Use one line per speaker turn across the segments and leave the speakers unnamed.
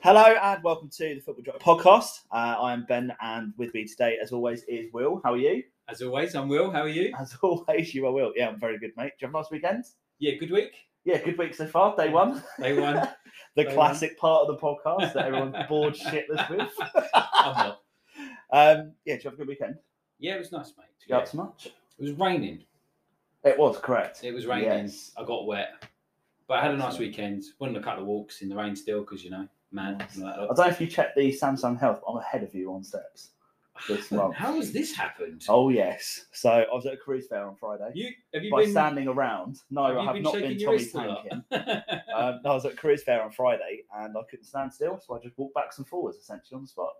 Hello and welcome to the Football Drop Podcast. Uh, I am Ben, and with me today, as always, is Will. How are you?
As always, I'm Will. How are you?
As always, you are Will. Yeah, I'm very good, mate. Did you have a nice weekend?
Yeah, good week.
Yeah, good week so far. Day one.
Day one.
the
Day
classic part of the podcast that everyone's bored shitless with.
I'm not.
Um, yeah, did you have a good weekend?
Yeah, it was nice, mate.
Did you
Yeah.
up much?
It was raining.
It was correct.
It was raining.
Yes.
I got wet, but I had a nice weekend. Went on a couple of walks in the rain still because you know, man.
I don't know if you checked the Samsung Health. I'm ahead of you on steps. this month.
How has this happened?
Oh yes. So I was at a cruise fair on Friday.
You have you
By
been
standing around, no,
have
I have
been
not been Tommy
a
tanking. Um, I was at cruise fair on Friday and I couldn't stand still, so I just walked backs and forwards essentially on the spot.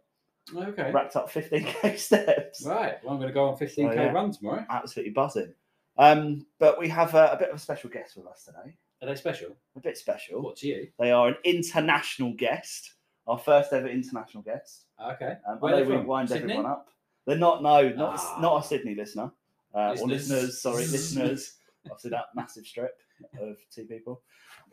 okay.
Racked up 15k steps.
Right. Well, I'm going to go on 15k
Oh, yeah.
run tomorrow.
Absolutely buzzing. Um, but we have a, a bit of a special guest with us today.
Are they special?
A bit special.
What to you?
They are an international guest, our first ever international guest.
Okay.
Um,
Where
I
are
know
they
we
from?
wind
Sydney?
everyone up. They're not, no, not,
Ah.
not a Sydney listener. Uh, or
Listeners.
listeners, sorry, listeners. Obviously, that massive strip of two people.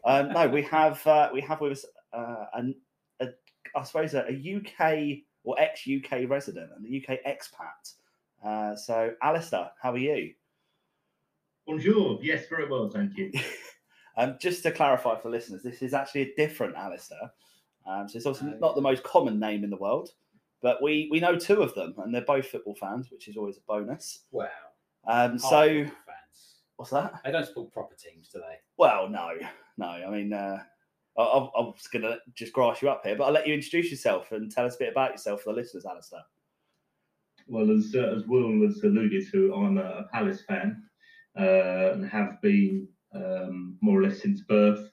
Um, no, we have uh, we have with us uh, an, a, I suppose a, a UK or ex UK resident and a UK expat. Uh, so, Alistair, how are you?
Bonjour. Yes, very well, thank you.
Um, just to clarify for listeners, this is actually a different Alistair. Um, so it's also
Oh,
not the most common name in the world, but we we know two of them, and they're both football fans, which is always a bonus.
Wow.
Um, so
fans.
what's that?
They don't support proper teams, do they?
Well, no, no. I mean, uh, I, I, I was going to just grass you up here, but I'll let you introduce yourself and tell us a bit about yourself for the listeners, Alistair.
Well, as uh, as Will has alluded to, I'm a, a Palace fan uh, and have been um, more or less since birth.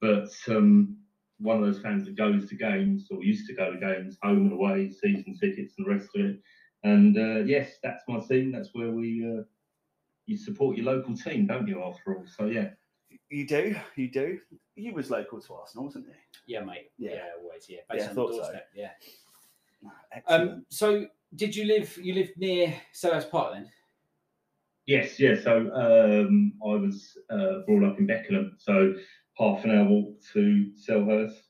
But um, one of those fans that goes to games or used to go to games, home and away, season tickets and the rest of it. And uh, yes, that's my team. That's where we uh, you support your local team, don't you? After all, so yeah.
You do, you do. You was local to Arsenal, wasn't you?
Yeah, mate.
Yeah.
Yeah, always. Yeah,
Yeah,
based
I
on the
thought so.
Yeah.
Excellent.
Um, so did you live? You lived near Selhurst Park then?
Yes, yeah. So um, I was uh, brought up in Beckenham, so half an hour walk to Selhurst,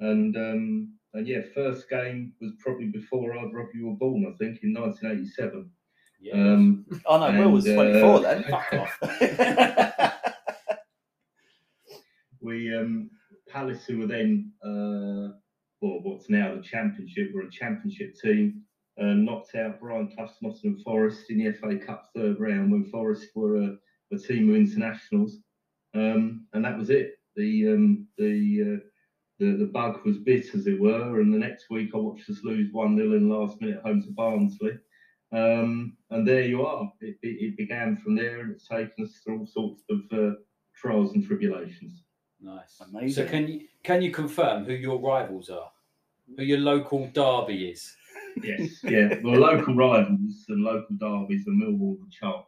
and um, and yeah, first game was probably before either of you were born. I think in 1987.
Yeah.
Um,
oh no, Will was 24
uh,
then.
Fuck off.
we um, Palace, who were then uh, well, what's now the Championship, were a Championship team. Uh, knocked out Brian Clough's Nottingham Forest in the FA Cup third round when Forest were a, a team of internationals, um, and that was it. The um, the uh, the, the bug was bit, as it were. And the next week, I watched us lose 1 0 in the last minute home to Barnsley. Um, and there you are. It, it, it, began from there, and it's taken us through all sorts of uh, trials and tribulations.
Nice.
Amazing.
So can you can you confirm who your rivals are? Who your local derby is?
Yes, yeah. Well, local rivals and local derbies are Millwall and Charlton.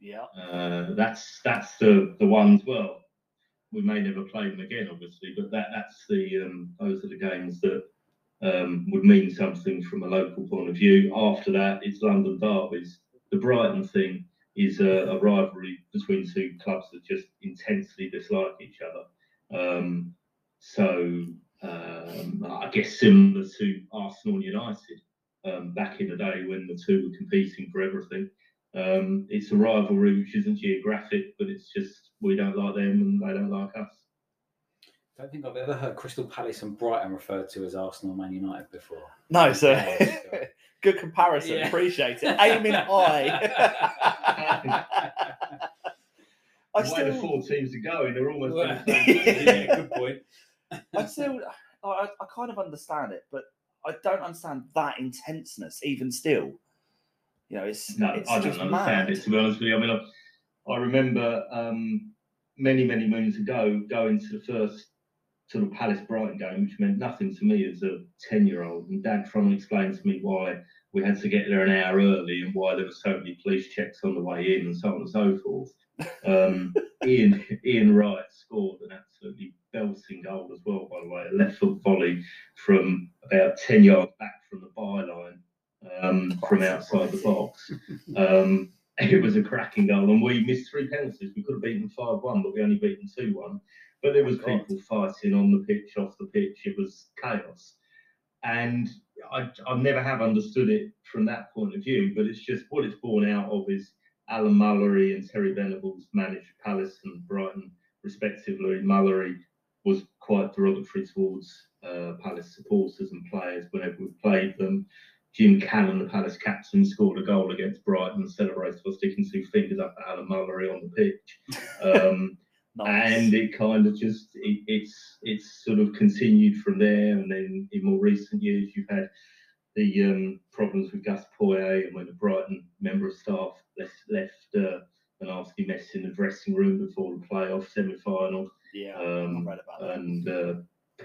Yeah.
Uh, that's that's the the ones. Well, we may never play them again, obviously, but that that's the um, those are the games that um, would mean something from a local point of view. After that, it's London derbies. The Brighton thing is a, a rivalry between two clubs that just intensely dislike each other. Um, so um, I guess similar to Arsenal and United um, back in the day when the two were competing for everything. Um, it's a rivalry which isn't geographic, but it's just we don't like them and they don't like us.
I don't think I've ever heard Crystal Palace and Brighton referred to as Arsenal and Man United before.
No, so
Yeah, so-
good comparison.
Yeah.
Appreciate it. Aiming high. I
the way the four teams are going, they're almost.
Well,
doing the same thing.
yeah, good point.
I still, I, I kind of understand it, but I don't understand that intenseness. Even still, you know, it's
No,
it's
I don't understand
mad.
it to be honest with you. I mean, I, I remember um, many, many moons ago going to the first sort of Palace Brighton game, which meant nothing to me as a ten-year-old, and Dad trying to explain to me why we had to get there an hour early and why there were so many police checks on the way in and so on and so forth. Um, Ian Ian Wright scored an absolutely belting goal as well, by the way, a left foot volley from about ten yards back from the byline, um, from outside the box. Um, it was a cracking goal, and we missed three penalties. We could have beaten five one, but we only beaten two one. But there was
God.
people fighting on the pitch, off the pitch. It was chaos, and I, I never have understood it from that point of view. But it's just what it's born out of is Alan Mullery and Terry Venables managed Palace and Brighton respectively. Mullery was quite derogatory towards uh, Palace supporters and players whenever we played them. Jim Cannon, the Palace captain, scored a goal against Brighton and celebrated by sticking two fingers up at Alan Mullery on the pitch. Um,
Nice.
and it kind of just it, it's it's sort of continued from there. And then in more recent years, you've had the um, problems with Gus Poyet and when the Brighton member of staff left left uh, a nasty mess in the dressing room before the playoff semi final
yeah,
um,
I read about that.
and uh,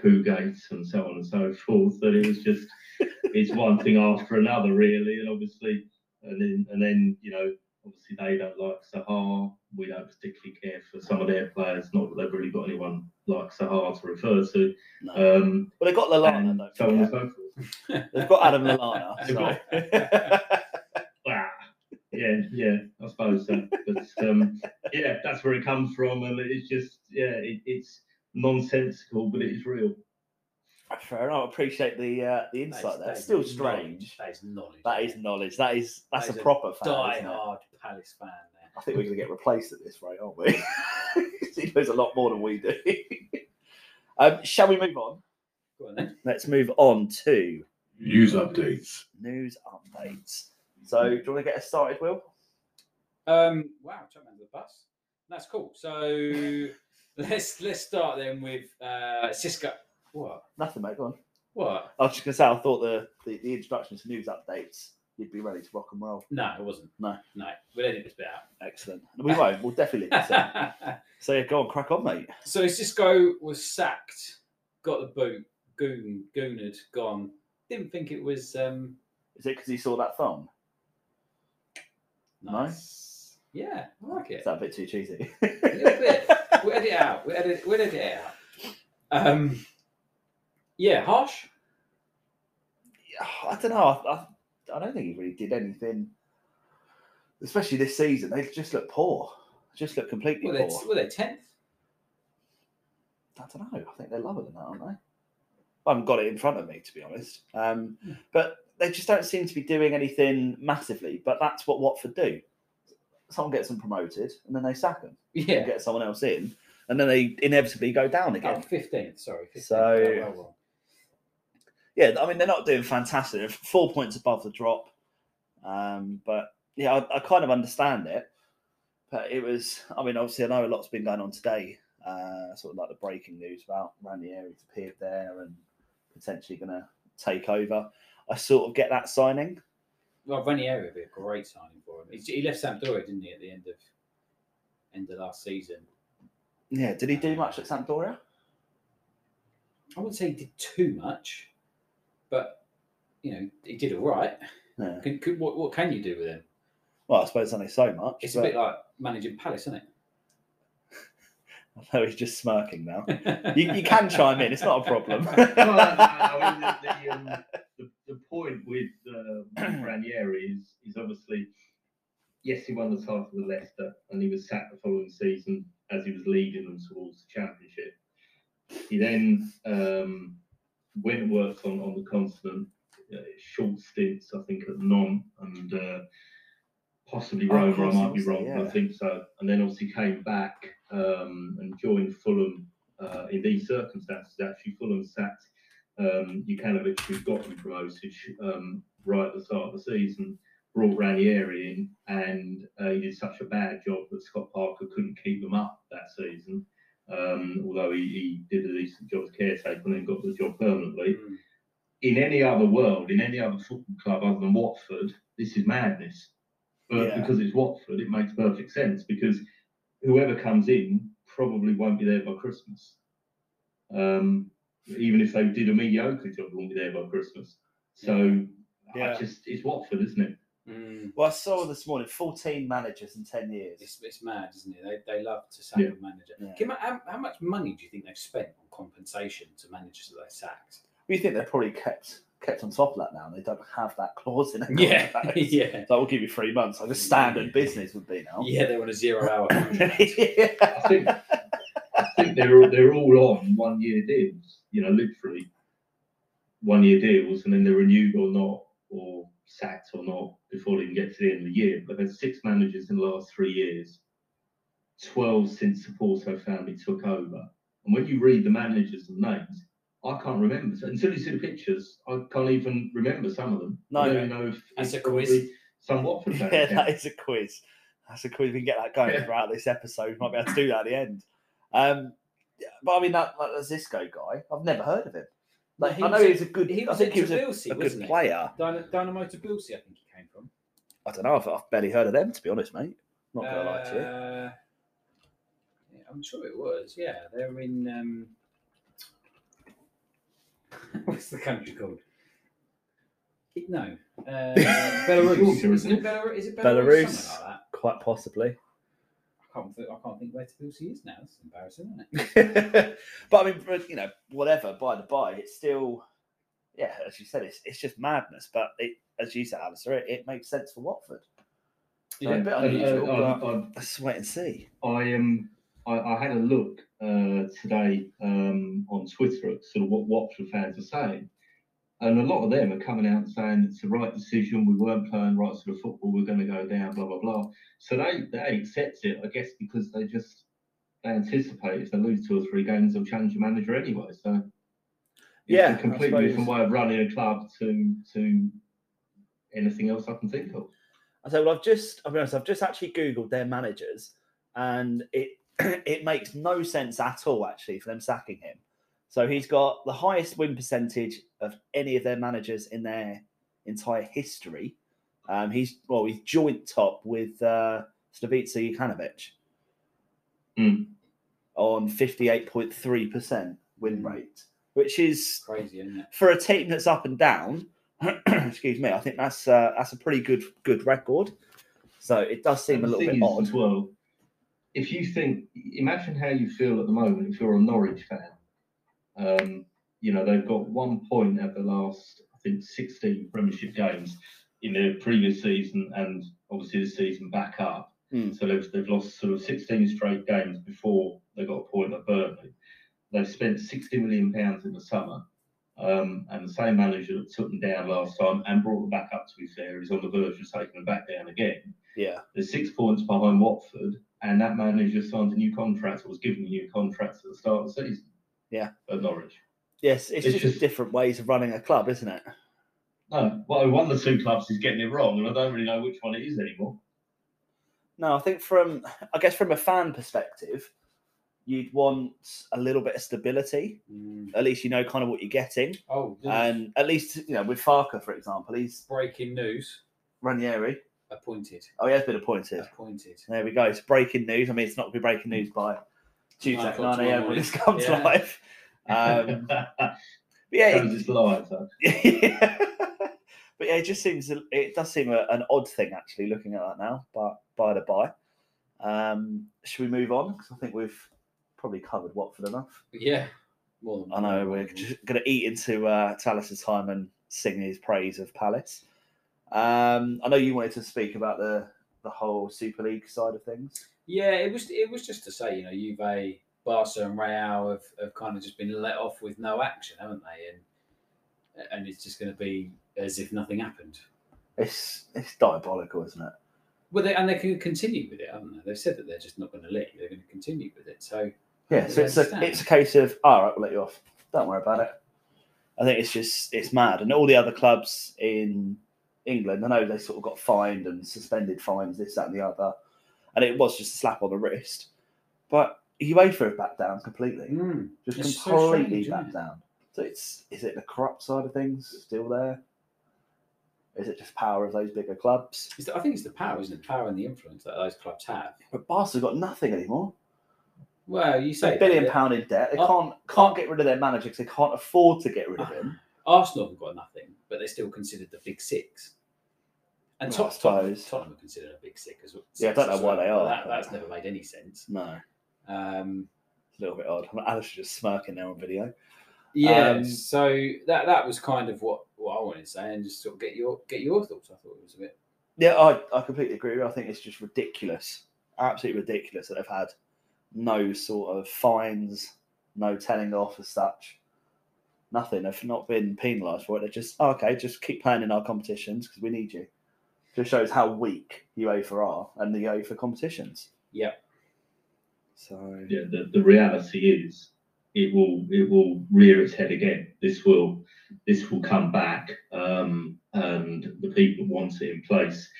poo gates and so on and so forth. That it was just it's one thing after another really, and obviously, and then and then you know obviously they don't like Zaha. We don't particularly care for some of their players. Not that they've really got anyone like Zaha to refer to.
No.
Um,
well, they got
Lallana,
don't
so on and so forth.
They've got Adam Lallana.
They've
so.
Ah, yeah, yeah, I suppose so. But um, yeah, that's where it comes from, and it's just yeah, it, it's nonsensical, but it is real.
Fair enough. I appreciate the uh, the insight
is-
there.
that
It's still
knowledge.
strange.
That is knowledge.
That is knowledge. That is that's
That
a
is a
proper fan.
die
isn't it?
hard Palace fan there.
I think we're going to get replaced at this rate, aren't we? he knows a lot more than we do. um, shall we move on?
Go on then.
Let's move on to
News updates.
news updates. So, do you want to get us started, Will?
Um, wow, jump under the bus. That's cool. So let's let's start then with uh, Xisco. What?
Nothing, mate. Go on.
What?
I was just going to say, I thought the, the, the introduction to news updates, you'd be ready to rock and roll.
No, it wasn't.
No.
No, we'll edit this bit
Excellent. We won't. We'll definitely leave this
out.
So, yeah, go on, crack on, mate.
so Xisco was sacked, got the boot, goon, gooned, gone. Didn't think it was um,
Is it because he saw that thumb? No?
nice. Yeah, I like it.
Is that a bit too cheesy?
A little bit. We'll edit it out. We'll edit, we'll edit it out. Um, yeah, harsh.
I don't know. I, I, I don't think he really did anything, especially this season. They just look poor. Just look completely
Were they,
poor.
were they tenth?
I don't know. I think they're lower than that, aren't they? I haven't got it in front of me, to be honest. Um, but they just don't seem to be doing anything massively. But that's what Watford do. Someone gets them promoted, and then they sack them and
Yeah.
get someone else in, and then they inevitably go down
Oh,
again.
15th, sorry. 15th.
So-
Oh, well, well.
Yeah, I mean they're not doing fantastic. They're four points above the drop, um, but yeah, I, I kind of understand it. But it was, I mean, obviously I know a lot's been going on today Uh, sort of like the breaking news about Ranieri's appeared there and potentially going to take over. I sort of get that signing.
Well, Ranieri would be a great signing for him. He, he left Sampdoria, didn't he, at the end of end of last season?
Yeah, did he do much at Sampdoria?
I wouldn't say he did too much, but you know he did all right.
Yeah.
Can, can, what, what can you do with him?
Well, I suppose only so much.
It's a bit like managing Palace, isn't it?
I know he's just smirking now. You, you can chime in; it's not a problem.
I mean, the, the, um, the, the point with uh, Ranieri is, is obviously, yes, he won the title with Leicester and he was sacked the following season as he was leading them towards the championship. He then um, went worked on, on the continent, uh, short stints, I think, at Nantes and uh, possibly
Oh,
Roma. I might be wrong, but
yeah.
I think so. And then obviously came back um, and joined Fulham uh, in these circumstances. Actually, Fulham sacked um, Jokanovic, who got him promoted um, right at the start of the season, brought Ranieri in, and uh, he did such a bad job that Scott Parker couldn't keep them up that season. Um, although he, he did a decent job as caretaker and then got the job permanently.
Mm.
In any other world, in any other football club other than Watford, this is madness. But
Yeah.
because it's Watford, it makes perfect sense because whoever comes in probably won't be there by Christmas. Um, even if they did a mediocre job, they won't be there by Christmas. So
Yeah.
I just it's Watford, isn't it?
Mm.
well, I saw this morning 14 managers in 10 years.
It's, it's mad, isn't it? They, they love to sack
Yeah.
a manager.
Yeah.
Kim, how, how much money do you think they've spent on compensation to managers that they sacked?
You think they're probably kept kept on top of that now? and They don't have that clause in their
Yeah,
contract.
yeah.
So we'll give you three months, like a standard business would be now.
Yeah, they want a zero hour contract.
I think I think they're they're all on one year deals. You know, literally one year deals, and then they're renewed or not, or sacked or not before they even get to the end of the year. But there's six managers in the last three years, twelve since the Pozzo family took over. And when you read the managers and names, I can't remember So until you see the pictures. I can't even remember some of them.
No,
I don't
no.
even know if
That's
it's
a quiz.
probably Some Watford fans.
yeah,
yeah.
that is a quiz. That's a quiz. We can get that going
Yeah.
throughout this episode. We Might be able to do that at the end. Um, but I mean, that like, the Xisco guy, I've never heard of him. Like,
He
I know
was
he's a good.
he
I think
at
he was a,
Tbilisi,
a good player.
Dynamo, Dynamo Tbilisi, I think he came from.
I don't know. I've, I've barely heard of them, to be honest, mate. Not gonna lie to you.
Uh, yeah, I'm sure it was. Yeah, they're in. Um, what's the country called? No, uh, Belarus.
Georgia,
Isn't it
isn't it?
Belarus? Is it Belarus?
Belarus.
Something like that.
Quite possibly.
I can't, think, I can't think where Tbilisi is now. That's embarrassing, isn't it?
but I mean, you know, whatever. By the by, it's still, yeah, as you said, it's it's just madness. But it, as you said, Alistair, it, it makes sense for Watford. So a bit unusual,
uh,
but
uh,
let's wait and see.
I um I, I had a look uh, today um, on Twitter at sort of what Watford fans are saying, and a lot of them are coming out and saying it's the right decision. We weren't playing right sort of football. We're going to go down. Blah blah blah. So they they accept it, I guess, because they just they anticipate if they lose two or three games, they'll change the manager anyway. So it's
Yeah,
a
I
completely different way of running a club to to anything else I can think of.
I say, well, I've just, I'll be honest, I've just actually Googled their managers and it it makes no sense at all, actually, for them sacking him. So he's got the highest win percentage of any of their managers in their entire history. Um, he's, well, he's joint top with uh, Slavisa Jokanovic
Hmm.
on 58.3% win rate, which is
Crazy, isn't it?
for a team that's up and down, excuse me, I think that's uh, that's a pretty good good record. So it does seem a
And the
little bit odd.
as well. If you think, imagine how you feel at the moment if you're a Norwich fan. Um, you know they've got one point at the last, I think, 16 Premiership games in their previous season, and obviously this season back up.
Hmm.
So they've, they've lost sort of 16 straight games before they got a point at Burnley. They've spent 60 million pounds in the summer. Um, and the same manager that took them down last time and brought them back up, to be fair, is on the verge of taking them back down again.
Yeah,
They're six points behind Watford, and that manager signed a new contract or was given a new contract at the start of the season.
Yeah.
At Norwich.
yes, it's,
It's
just,
just-
different ways of running a club, isn't it?
No, well, one of the two clubs is getting it wrong, and I don't really know which one it is anymore.
No, I think from I guess from a fan perspective, you'd want a little bit of stability.
Mm.
At least you know kind of what you're getting.
Oh, news.
And at least, you know, with Farke, for example, he's
breaking news.
Ranieri.
Appointed.
Oh, he has been appointed.
Appointed.
There we go. It's breaking news. I mean, it's not going to be breaking news by Tuesday at 9 a.m. when this comes
Yeah.
live. Um, but yeah,
Shows it's live. Though.
but yeah, it just seems it does seem a, an odd thing actually looking at that now. But by the by, um, should we move on? Because I think we've probably covered Watford enough.
Yeah. More than
I know we're just going to eat into uh, Talas's time and sing his praise of Palace. Um, I know you wanted to speak about the the whole Super League side of things.
Yeah, it was it was just to say, you know, Juve, Barca, and Real have, have kind of just been let off with no action, haven't they? And and it's just going to be as if nothing happened.
It's it's diabolical, isn't it?
Well, they, and they can continue with it, haven't they? They've said that they're just not going to let leave; they're going to continue with it. So
Yeah, so it's a it's a case of all right, we'll let you off. Don't worry about it. I think it's just it's mad, and all the other clubs in England, I know they sort of got fined and suspended fines, this, that, and the other, and it was just a slap on the wrist. But UEFA have backed down completely,
Mm.
just
It's so
completely
strange,
backed down. So it's is it the corrupt side of things still there? Is it just power of those bigger clubs?
It's the- I think it's the power, isn't it? Power and the influence that those clubs have.
But Barca got nothing anymore.
Well, you say
a billion
that,
pound in debt. They can't can't get rid of their manager because they can't afford to get rid of him.
Arsenal have got nothing, but they're still considered the big six. And
Well, I
Tot- Tottenham. Tottenham are considered a big six as well.
Yeah, I don't know why they are,
That, that's never made any sense.
No,
Um,
a little bit odd. Alistair just smirking there on video.
yeah,
Um,
so that that was kind of what, what I wanted to say, and just sort of get your get your thoughts. I thought it was a bit.
Yeah, I, I completely agree. I think it's just ridiculous, absolutely ridiculous that they've had no sort of fines, no telling off as such. Nothing. They've not been penalised for it. They're just oh, okay. Just keep playing in our competitions because we need you. Just shows how weak UEFA are and the UEFA competitions.
Yeah,
So
yeah, the, the reality is it will it will rear its head again. This will this will come back, um, and the people want it in place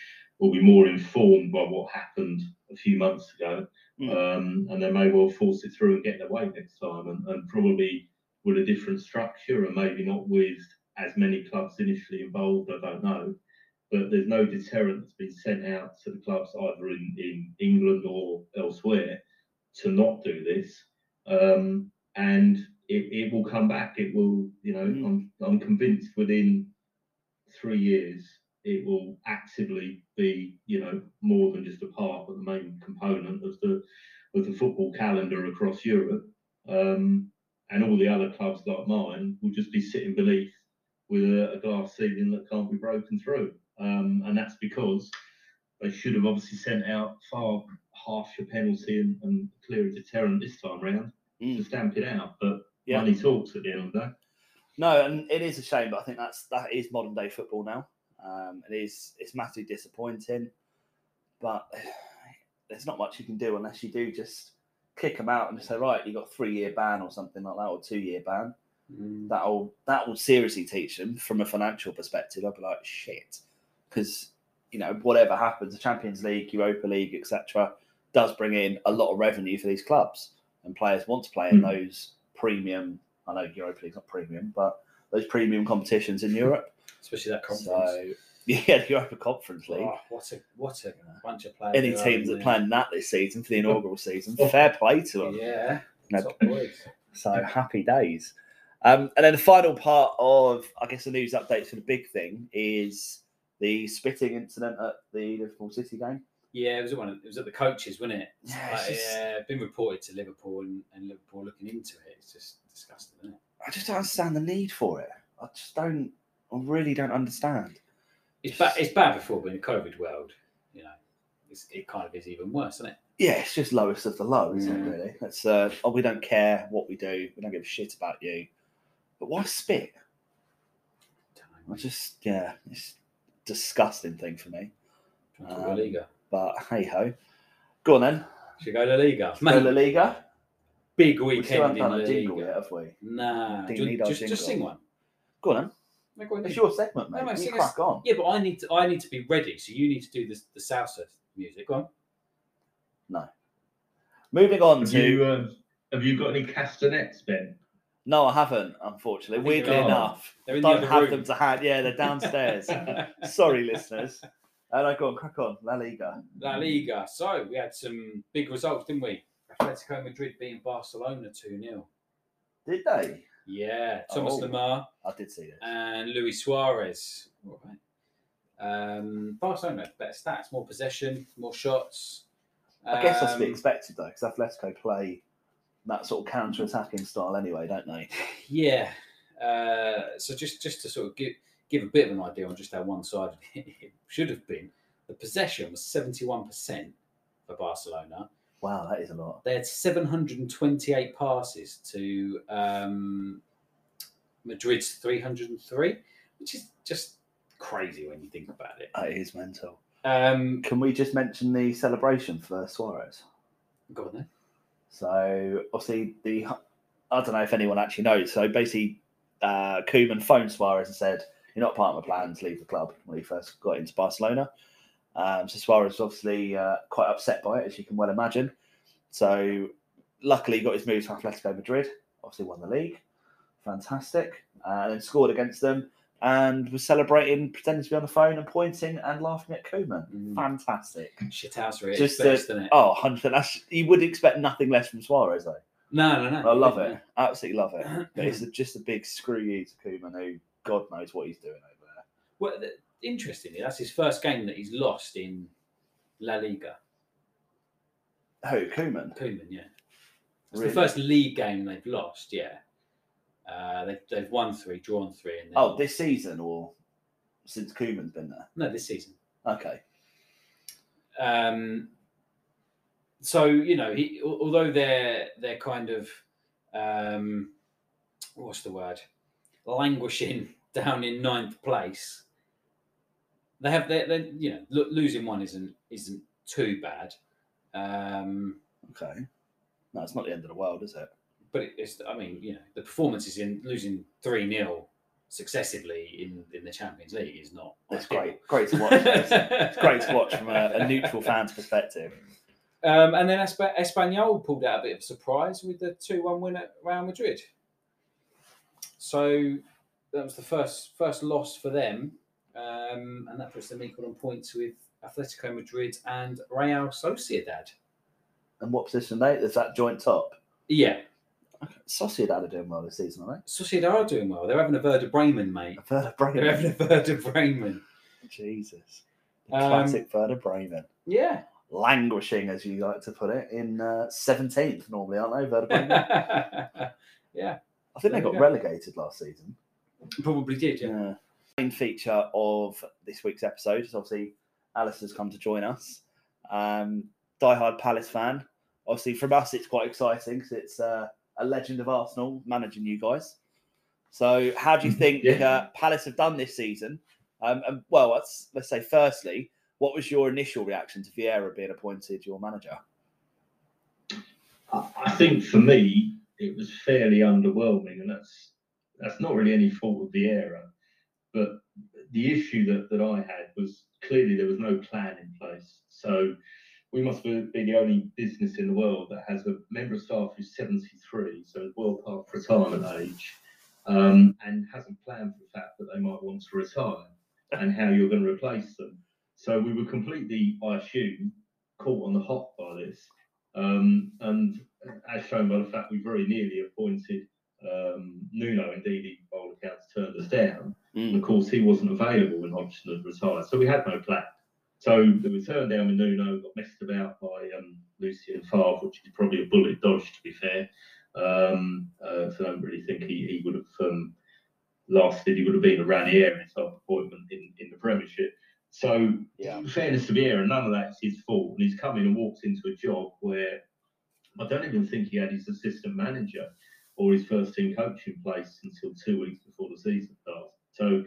will be more informed by what happened a few months ago,
Mm.
um, and they may well force it through and get their way next time, and, and probably with a different structure, and maybe not with as many clubs initially involved. I don't know. But there's no deterrent that's been sent out to the clubs either in, in England or elsewhere to not do this, um, and it, it will come back. It will, you know,
Mm.
I'm I'm convinced within three years it will actively be, you know, more than just a part, but the main component of the of the football calendar across Europe. Um, and all the other clubs like mine will just be sitting beneath with a, a glass ceiling that can't be broken through. Um, and that's because they should have obviously sent out far harsher penalty and, and clearer deterrent this time round to
Mm.
stamp it out. But
Yeah.
money talks at the end of the day.
No, and it is a shame, but I think that's that is modern day football now. Um, it is it's massively disappointing, but there's not much you can do unless you do just kick them out and just say, right, you got three year ban or something like that, or two year ban.
Mm.
That'll that will seriously teach them from a financial perspective. I'll be like, shit, because you know whatever happens, the Champions League, Europa League, etc., does bring in a lot of revenue for these clubs, and players want to play in
Mm.
those premium. I know Europa League's not premium, but those premium competitions in Europe.
Especially that conference.
So yeah, the Europa Conference League.
Oh, what a what a bunch of players!
Any teams that plan that this season for the inaugural season, fair play to them.
Yeah,
No,
top boys.
So happy days. Um, and then the final part of, I guess, the news updates for the big thing is the spitting incident at the Liverpool City game.
Yeah, it was one. Of, it was at the coaches, wasn't it?
Yeah, it's
Like,
just-
yeah, been reported to Liverpool and, and Liverpool looking into it. It's just disgusting, isn't it?
I just don't understand the need for it. I just don't. I really don't understand.
It's bad. It's bad before, but in the COVID world, you know, it's, it kind of is even worse, isn't it?
Yeah, it's just lowest of the low, isn't
Yeah.
it? Really, it's uh, oh, we don't care what we do. We don't give a shit about you. But why spit? I just, yeah, it's a disgusting thing for me.
Trying to talk
Um,
La Liga.
But hey ho, go on then.
Should go La Liga,
Go La? Liga.
Big
We
weekend in La
done a jingle
Liga.
yet, have we?
Nah, do you-
need our
just, just sing one.
Go on then.
No, go on,
It's
sing.
your segment, mate.
No, no,
you
sing
crack
us-
on.
Yeah, but I need to. I need to be ready. So you need to do this, the salsa music. Go on. No.
Moving on
Have
to
you, uh, Have you got any castanets, Ben?
No, I haven't, unfortunately.
I
Weirdly
they're-
enough,
they're in
don't
other
have
room.
them to hand. Yeah, they're downstairs. Sorry, listeners. And I go on, crack on, La Liga.
La Liga. So we had some big results, didn't we? Atletico Madrid beating Barcelona 2 0.
Did they?
Yeah, Thomas
Oh.
Lemar
I did see that.
and Luis Suarez. All right. Um, Barcelona better stats, more possession, more shots.
I guess that's to be
Um,
expected though, because Atletico play that sort of counter-attacking style anyway, don't they?
Yeah. Uh, so just just to sort of give give a bit of an idea on just how one sided it should have been, the possession was seventy one percent for Barcelona.
Wow, that is a lot.
They had seven hundred and twenty eight passes to um, Madrid's three hundred and three, which is just crazy when you think about it.
That is mental.
Um,
Can we just mention the celebration for Suarez?
go on then.
So obviously the I don't know if anyone actually knows. So basically, uh, Koeman phoned Suarez and said, "You're not part of my plans. Leave the club." When he first got into Barcelona, um, so Suarez was obviously uh, quite upset by it, as you can well imagine. So luckily, he got his move to Atletico Madrid. Obviously, won the league. Fantastic, uh, and then scored against them. And was celebrating, pretending to be on the phone and pointing and laughing at Koeman.
Mm.
Fantastic.
Its
Just
best,
a-? Oh, 100 That's, you would expect nothing less from Suarez, though.
no, no, no.
I love it. Absolutely love it. But it's a, just a big screw you to Koeman, who God knows what he's doing over there.
Well, interestingly, that's his first game that he's lost in La Liga.
Who, Koeman?
Koeman, yeah. It's
Really?
the first league game they've lost, yeah. Uh, they've, they've won three, drawn three, and
Oh, this season or since Koeman's been there?
no, this season.
Okay.
Um, so you know, he although they're they're kind of um, what's the word, languishing down in ninth place. They have they they you know lo- losing one isn't isn't too bad. Um,
Okay. No, it's not the end of the world, is it?
but it- it's I mean you know the performances in losing three 0 successively in in the Champions League is not.
It's great. Great to watch. it's great to watch from a, a neutral fan's perspective.
Um, and then Espa- Espanyol pulled out a bit of a surprise with the two one win at Real Madrid. So that was the first first loss for them, um, and that puts them equal on points with Atletico Madrid and Real Sociedad.
And what position are they? Is that joint top?
Yeah,
Sociedad are doing well this season, aren't they?
Sociedad are doing well. They're having a Werder Bremen, mate.
they? Werder Bremen.
They're having a Werder Bremen.
Jesus. The
Um,
classic Werder Bremen.
Yeah.
Languishing, as you like to put it, in uh, 17th normally, aren't they? Werder Bremen.
yeah,
I think they
There you
got
go.
relegated last season.
probably did. Yeah.
Yeah. Main feature of this week's episode is obviously Alistair's come to join us. Um, diehard Palace fan. Obviously, from us, it's quite exciting because it's uh, a legend of Arsenal managing you guys. So, how do you think
Yeah.
uh, Palace have done this season? Um, and, well, let's, let's say, firstly, what was your initial reaction to Vieira being appointed your manager?
I I think for me, it was fairly underwhelming, and that's that's not really any fault of Vieira. But the issue that, that I had was clearly there was no plan in place. So we must be the only business in the world that has a member of staff who's 73, so well past retirement age, um, and hasn't planned for the fact that they might want to retire and how you're going to replace them. So we were completely, I assume, caught on the hop by this. Um, and as shown by the fact we very nearly appointed um, Nuno, indeed, by all accounts, turned us down. And of course, he wasn't available when Hodgson had retired, so we had no plan. So we turned down with Nuno, got messed about by um, Lucien Favre, which is probably a bullet dodge, to be fair. Um, uh, so I don't really think he, he would have um, lasted. He would have been a Ranieri type appointment in, in the Premiership. So,
Yeah.
fairness to Vieira, none of that's his fault. And he's come in and walked into a job where I don't even think he had his assistant manager or his first team coach in place until two weeks before the season starts. So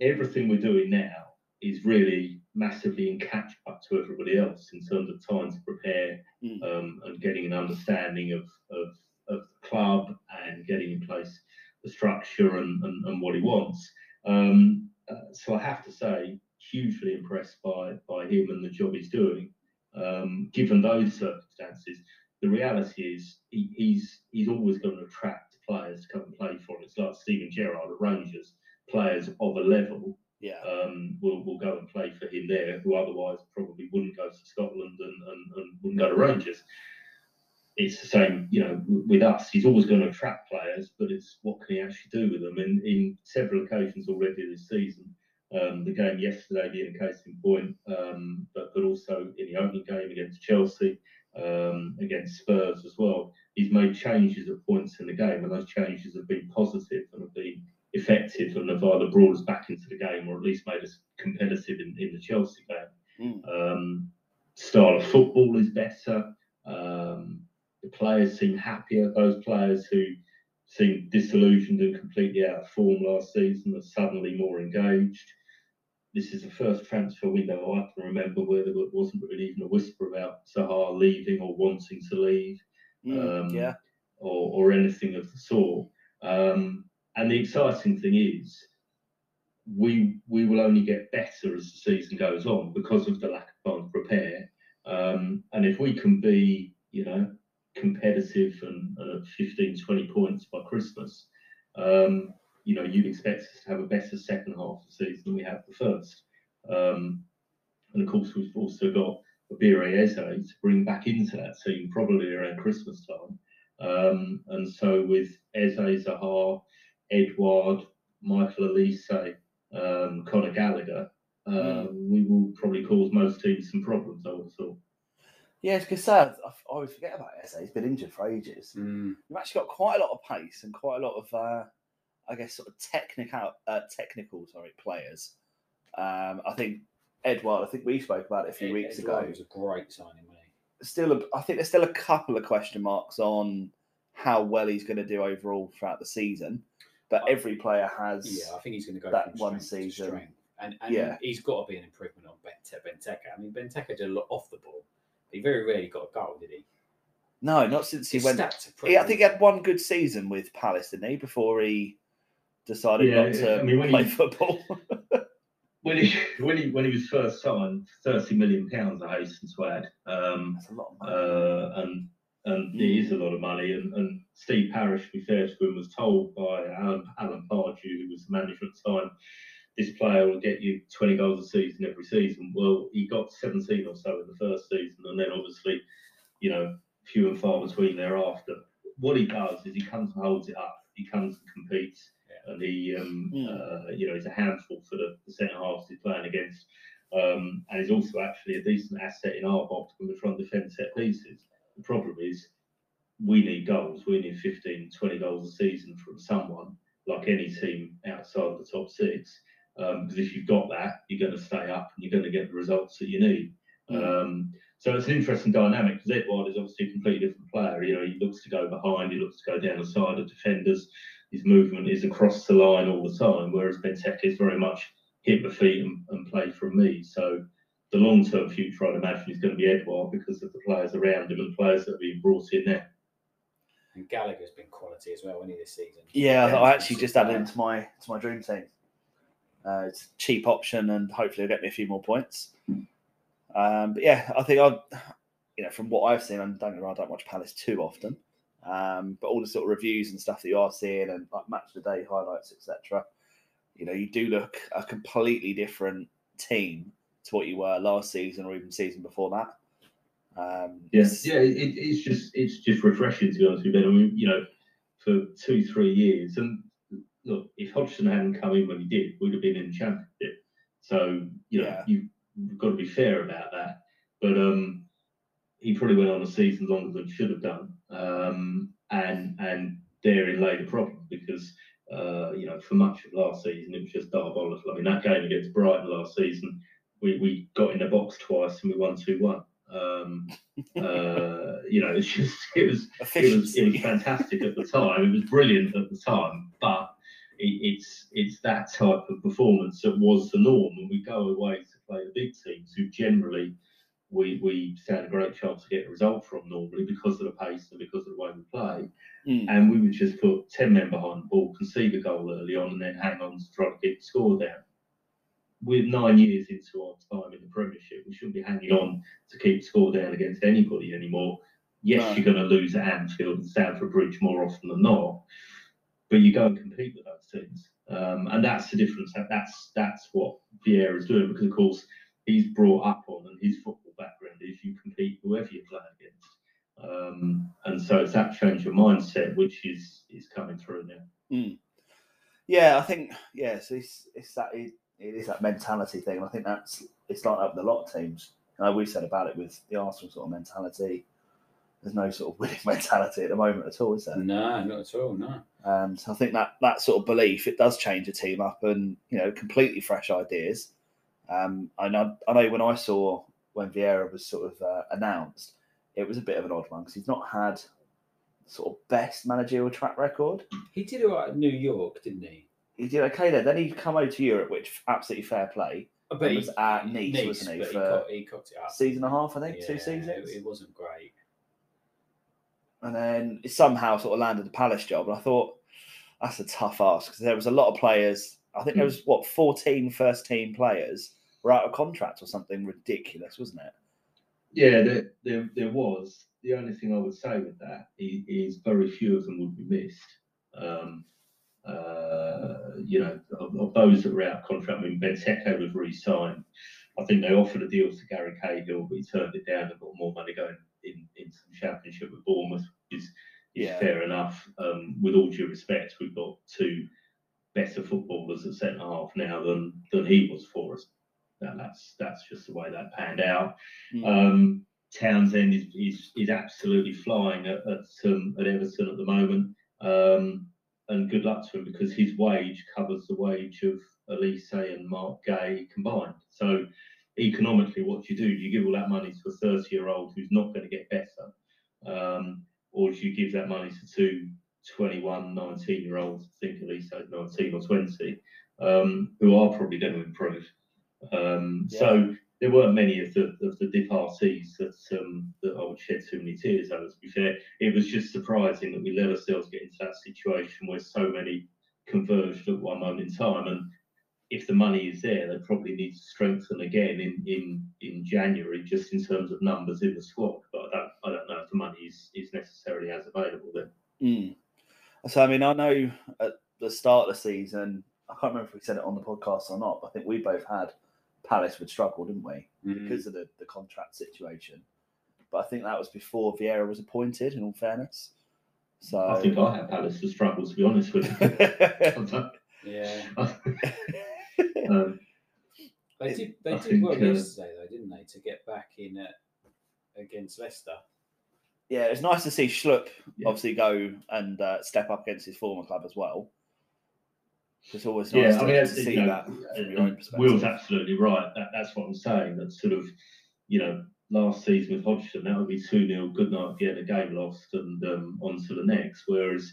everything we're doing now is really massively in catch up to everybody else in terms of time to prepare
Mm.
um, and getting an understanding of, of, of the club and getting in place the structure and, and, and what he wants. Um, uh, so I have to say, hugely impressed by, by him and the job he's doing, um, given those circumstances. the reality is he, he's he's always going to attract players to come and play for him. It's like Steven Gerrard at Rangers, players of a level
Yeah.
um, will will go and play for him there, who otherwise probably wouldn't go to Scotland and, and, and wouldn't go to Rangers. It's the same, you know, with us. He's always going to attract players, but it's what can he actually do with them? And in several occasions already this season, um, the game yesterday being a case in point, um, but but also in the opening game against Chelsea, um, against Spurs as well. He's made changes at points in the game, and those changes have been positive and have been effective and have either brought us back into the game or at least made us competitive in, in the Chelsea game.
Mm.
Um, style of football is better. Um, the players seem happier. Those players who seemed disillusioned and completely out of form last season are suddenly more engaged. This is the first transfer window I can remember where there wasn't really even a whisper about Zaha leaving or wanting to leave
Mm,
um,
yeah.
or, or anything of the sort. Um, and the exciting thing is, we we will only get better as the season goes on because of the lack of time prepare. Um, and if we can be, you know, competitive and, and at 15, 20 points by Christmas, um, you know, you'd expect us to have a better second half of the season than we have the first. Um, and of course, we've also got Eberechi Eze to bring back into that team probably around Christmas time. Um, and so with Eze, Zaha, Edouard, Michael Olise, um, Conor Gallagher, uh, we will probably cause most teams some problems, I would have thought.
Yeah, because I, I always forget about Eze. He's been injured for ages.
Mm.
You've actually got quite a lot of pace and quite a lot of, uh, I guess, sort of technical, uh, technical, sorry, players. Um, I think Edouard. I think we spoke about it a few
Ed-
weeks
Edouard
ago.
was a great signing, wasn't?
Still, a, I think there's still a couple of question marks on how well he's going to do overall throughout the season. But
I-
every player has.
Yeah, I think he's going to go
that one
strength to
season.
strength. And, and
Yeah.
he's got to be an improvement on Bente- Benteke. I mean, Benteke did a lot off the ball. He very rarely got a goal, did he?
No, not since he
His
went.
stats are pretty
Yeah, I think he had one good season with Palace, didn't he? Before he decided
Yeah,
not to
I mean,
play
he-
football.
When he when he when he was first signed, thirty million pounds I hasten to add. Um,
That's a lot of money.
uh, and and
Mm.
it is a lot of money. And, and Steve Parish, to be fair to him, was told by Alan, Alan Pardew, who was the manager at the time, this player will get you 20 goals a season every season. Well, he got 17 or so in the first season, and then obviously, you know, few and far between thereafter. What he does is he comes and holds it up. He comes and competes, and he, um,
Mm.
uh, you know, he's a handful for the, the centre halves he's playing against. Um, and he's also actually a decent asset in our box when we're trying to defend set pieces. The problem is we need goals. We need 15, 20 goals a season from someone, like any team outside the top six. Um, because if you've got that, you're going to stay up and you're going to get the results that you need. Um, so it's an interesting dynamic because Edouard is obviously a completely different player. You know, he looks to go behind, he looks to go down the side of defenders. His movement is across the line all the time, whereas Benteke is very much hit the feet and, and play from me. So the long term future, I'd imagine, is going to be Edouard because of the players around him and the players that have been brought in there.
And Gallagher's been quality as well, hasn't this season?
Yeah, I- I actually just added him to my to my dream team. Uh, it's a cheap option, and hopefully, it'll get me a few more points. Um, but yeah, I think I, you know, from what I've seen, and don't get I don't watch Palace too often. Um, but all the sort of reviews and stuff that you are seeing, and like match of the day highlights, etc. You know, you do look a completely different team to what you were last season or even season before that. Um,
Yes, yeah, it, it's just it's just refreshing to be honest with you. Ben. I mean, you know, for two three years, and look, if Hodgson hadn't come in when he did, we'd have been in the championship. So you know,
Yeah.
you've got to be fair about that. But um, he probably went on a season longer than should have done, um, and and therein lay the problem because. Uh, you know, for much of last season, it was just diabolical. I mean, that game against Brighton last season, we, we got in the box twice and we won 2 1. Um, uh, you know, it's just, it was, it was, it was fantastic at the time. It was brilliant at the time, but it, it's it's that type of performance that was the norm. And we go away to play the big teams who generally we we stand a great chance to get a result from normally because of the pace and because of the way we play.
Mm.
And we would just put 10 men behind the ball, concede a goal early on, and then hang on to try to keep the score down. We're nine years into our time in the Premiership. We shouldn't be hanging on to keep score down against anybody anymore. Yes,
No.
you're going to lose at Anfield and Stamford Bridge more often than not, but you go and compete with those teams, um, and that's the difference. That, that's that's what Vieira is doing because, of course, he's brought up on and his football background is you compete whoever you play against, um, and so it's that change of mindset which is is coming through now.
Mm. Yeah, I think yes, it's it's that it, it is that mentality thing. and I think that's it's like that with a lot of teams. I know we've said about it with the Arsenal sort of mentality. There's no sort of winning mentality at the moment at all, is there?
No, not at all. No.
Um, so I think that that sort of belief it does change a team up and you know completely fresh ideas. Um, I know I know when I saw when Vieira was sort of uh, announced, it was a bit of an odd one because he's not had sort of best managerial track record.
He did all right at New York, didn't he?
He did okay there. Then he come over to Europe, which absolutely fair play.
But
He
he
was at Nice, wasn't he,
but he,
for
cocked, he cocked it up.
Season and a half, I think,
Yeah,
two seasons.
It, it wasn't great.
and then it somehow sort of landed the Palace job. And I thought that's a tough ask because there was a lot of players. I think there was what 14 first team players were out of contract or something ridiculous, wasn't it?
Yeah, there, there, there was. The only thing I would say with that is, is very few of them would be missed. Um, uh, you know, of, of those that were out of contract, I mean, Benteke was re-signed. I think they offered a deal to Gary Cahill, but he turned it down and got more money going in, in some championship with Bournemouth, which is, is
Yeah.
fair enough. Um, with all due respect, we've got two better footballers at centre half now than than he was for us. Now that's that's just the way that panned out.
Mm.
Um, Townsend is, is is absolutely flying at at, um, at Everton at the moment, um, and good luck to him because his wage covers the wage of Olise and Marc Guéhi combined. So economically, what do you do? Do you give all that money to a 30 year old who's not going to get better, um, or do you give that money to two 21, 19 year olds? I think Olise is 19 or 20, um, who are probably going to improve. Um, So there weren't many of the of the departees that um, that I would shed too many tears over. To be fair, it was just surprising that we let ourselves get into that situation where so many converged at one moment in time. And if the money is there, they probably need to strengthen again in in in January, just in terms of numbers in the squad. But I don't I don't know if the money is is necessarily as available then.
Mm. So I mean, I know at the start of the season, I can't remember if we said it on the podcast or not, but I think we both had Palace would struggle, didn't we,
Mm.
because of the, the contract situation. But I think that was before Vieira was appointed. In all fairness, so
I think I had Palace to struggle, to be honest with you.
Yeah.
um,
They did. They
I
did
think,
well
uh,
yesterday, though, didn't they, to get back in at, against Leicester?
yeah, it's nice to see Schlupp
Yeah.
obviously go and uh, step up against his former club as well. It's always nice
Yeah,
to,
I mean,
to see
you know,
that from your own perspective.
Will's absolutely right. That, that's what I'm saying. That sort of, you know, last season with Hodgson, that would be 2 0, good night, get a game lost and um, on to the next. Whereas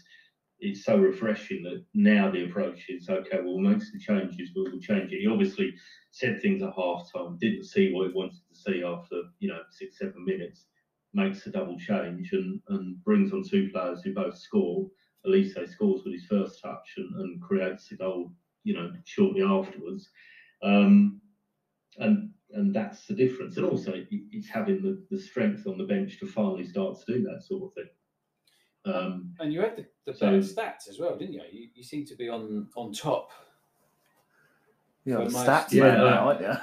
it's so refreshing that now the approach is okay, we'll make some changes, but we'll change it. He obviously said things at half time, didn't see what he wanted to see after, you know, six, seven minutes, makes a double change and, and brings on two players who both score. Olise scores with his first touch and, and creates a goal, you know, shortly afterwards. Um, and and that's the difference. And also, it- it's having the, the strength on the bench to finally start to do that sort of thing. Um,
And you had the, the
So-
better stats as well, didn't you? You, you seem to be on on top
You're
for
the
most-
stats
Yeah,
man,
uh,
now, aren't you?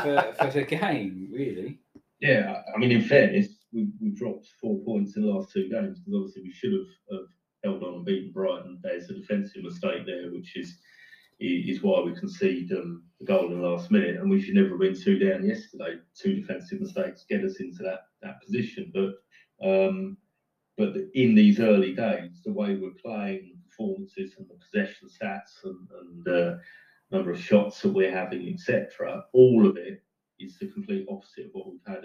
for, for the game, really.
yeah, I mean, in fairness, we, we dropped four points in the last two games because obviously we should have, have held on and beaten Brighton. There's a defensive mistake there, which is is why we concede um, the goal in the last minute, and we should never have been two down yesterday. Two defensive mistakes get us into that that position, but um, but in these early days, the way we're playing, performances and the possession stats and, and uh, number of shots that we're having, etc., all of it is the complete opposite of what we've had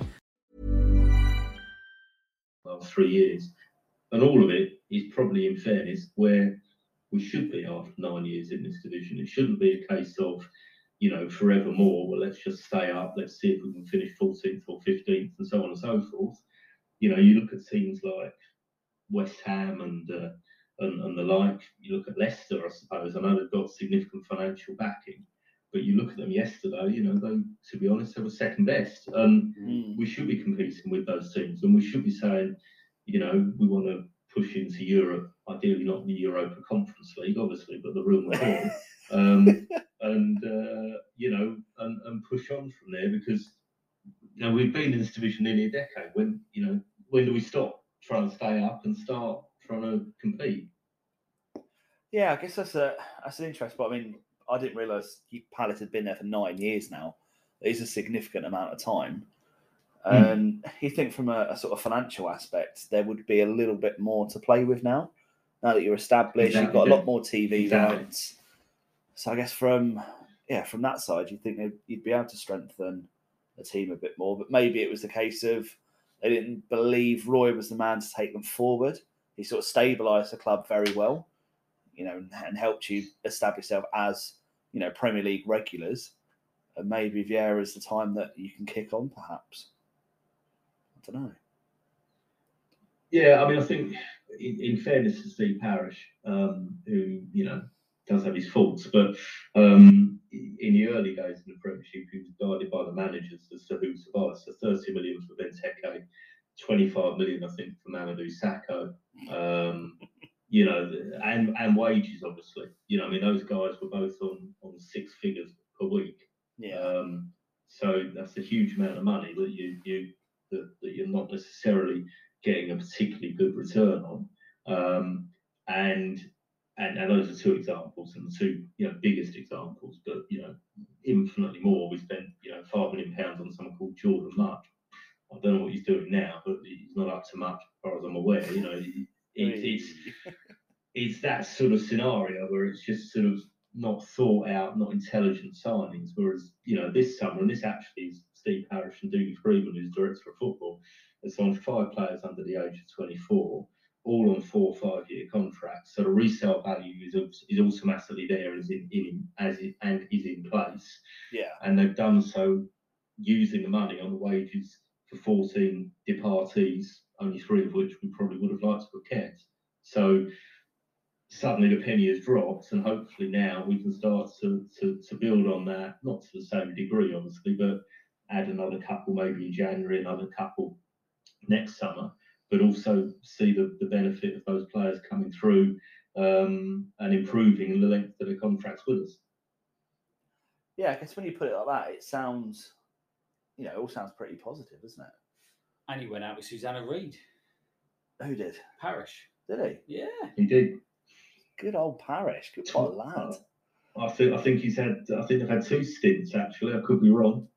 last three years. And all of it is probably, in fairness, where we should be after nine years in this division. It shouldn't be a case of, you know, forevermore, well, let's just stay up, let's see if we can finish 14th or 15th, and so on and so forth. You know, you look at teams like West Ham and, uh, and, and the like, you look at Leicester, I suppose. I know they've got significant financial backing, but you look at them yesterday, you know, they, to be honest, they were second best. And
Mm.
we should be competing with those teams, and we should be saying, you know, we want to push into Europe, ideally not the Europa Conference League, obviously, but the room we're in, um, and uh, you know, and, and push on from there because you know we've been in this division nearly a decade. When you know, when do we stop trying to stay up and start trying to compete?
Yeah, I guess that's a that's an interest. But I mean, I didn't realise Palace had been there for nine years now. It is a significant amount of time.
Hmm.
And you think from a, a sort of financial aspect, there would be a little bit more to play with now. Now that you're established, you've got a lot more TV
Exactly.
rights. So I guess from yeah, from that side, you think you'd be able to strengthen the team a bit more. But maybe it was the case of they didn't believe Roy was the man to take them forward. He sort of stabilised the club very well, you know, and, and helped you establish yourself as you know Premier League regulars. And maybe Vieira is the time that you can kick on, perhaps. I don't know.
Yeah, I mean, I think in, in fairness to Steve Parish, um, who you know does have his faults, but um, in the early days in the Premiership, he was guided by the managers as to who survived. So 30 million for Benteke, 25 million, I think, for Mamadou Sakho. Um, you know, and and wages, obviously. You know, I mean, those guys were both on on six figures per week.
Yeah,
Um, so that's a huge amount of money that you you that, that you're not necessarily getting a particularly good return on. Um, and, and and those are two examples, and the two you know biggest examples. But you know, infinitely more. We spent you know five million pounds on someone called Jordan Mutch. I don't know what he's doing now, but he's not up to much, as far as I'm aware. You know, it, it, it's it's that sort of scenario where it's just sort of not thought out, not intelligent signings. Whereas, you know, this summer, and this actually is Steve Parish and Dougie Freedman, who's director of football, has signed five players under the age of 24, all on four or five year contracts. So the resale value is, is automatically there is in, in as it, and is in place.
yeah,
And they've done so using the money on the wages for 14 departees, only three of which we probably would have liked to have kept. So suddenly the penny has dropped, and hopefully now we can start to, to, to build on that, not to the same degree, obviously, but add another couple maybe in January, another couple next summer, but also see the, the benefit of those players coming through um, and improving the length of their contracts with us.
yeah. I guess when you put it like that, it sounds, you know, it all sounds pretty positive, doesn't it?
And he went out with Susanna Reid,
Who did?
Parish.
Did he?
Yeah.
He did.
Good old Parish. Good what a lad.
I think I think he's had I think they've had two stints actually. I could be wrong.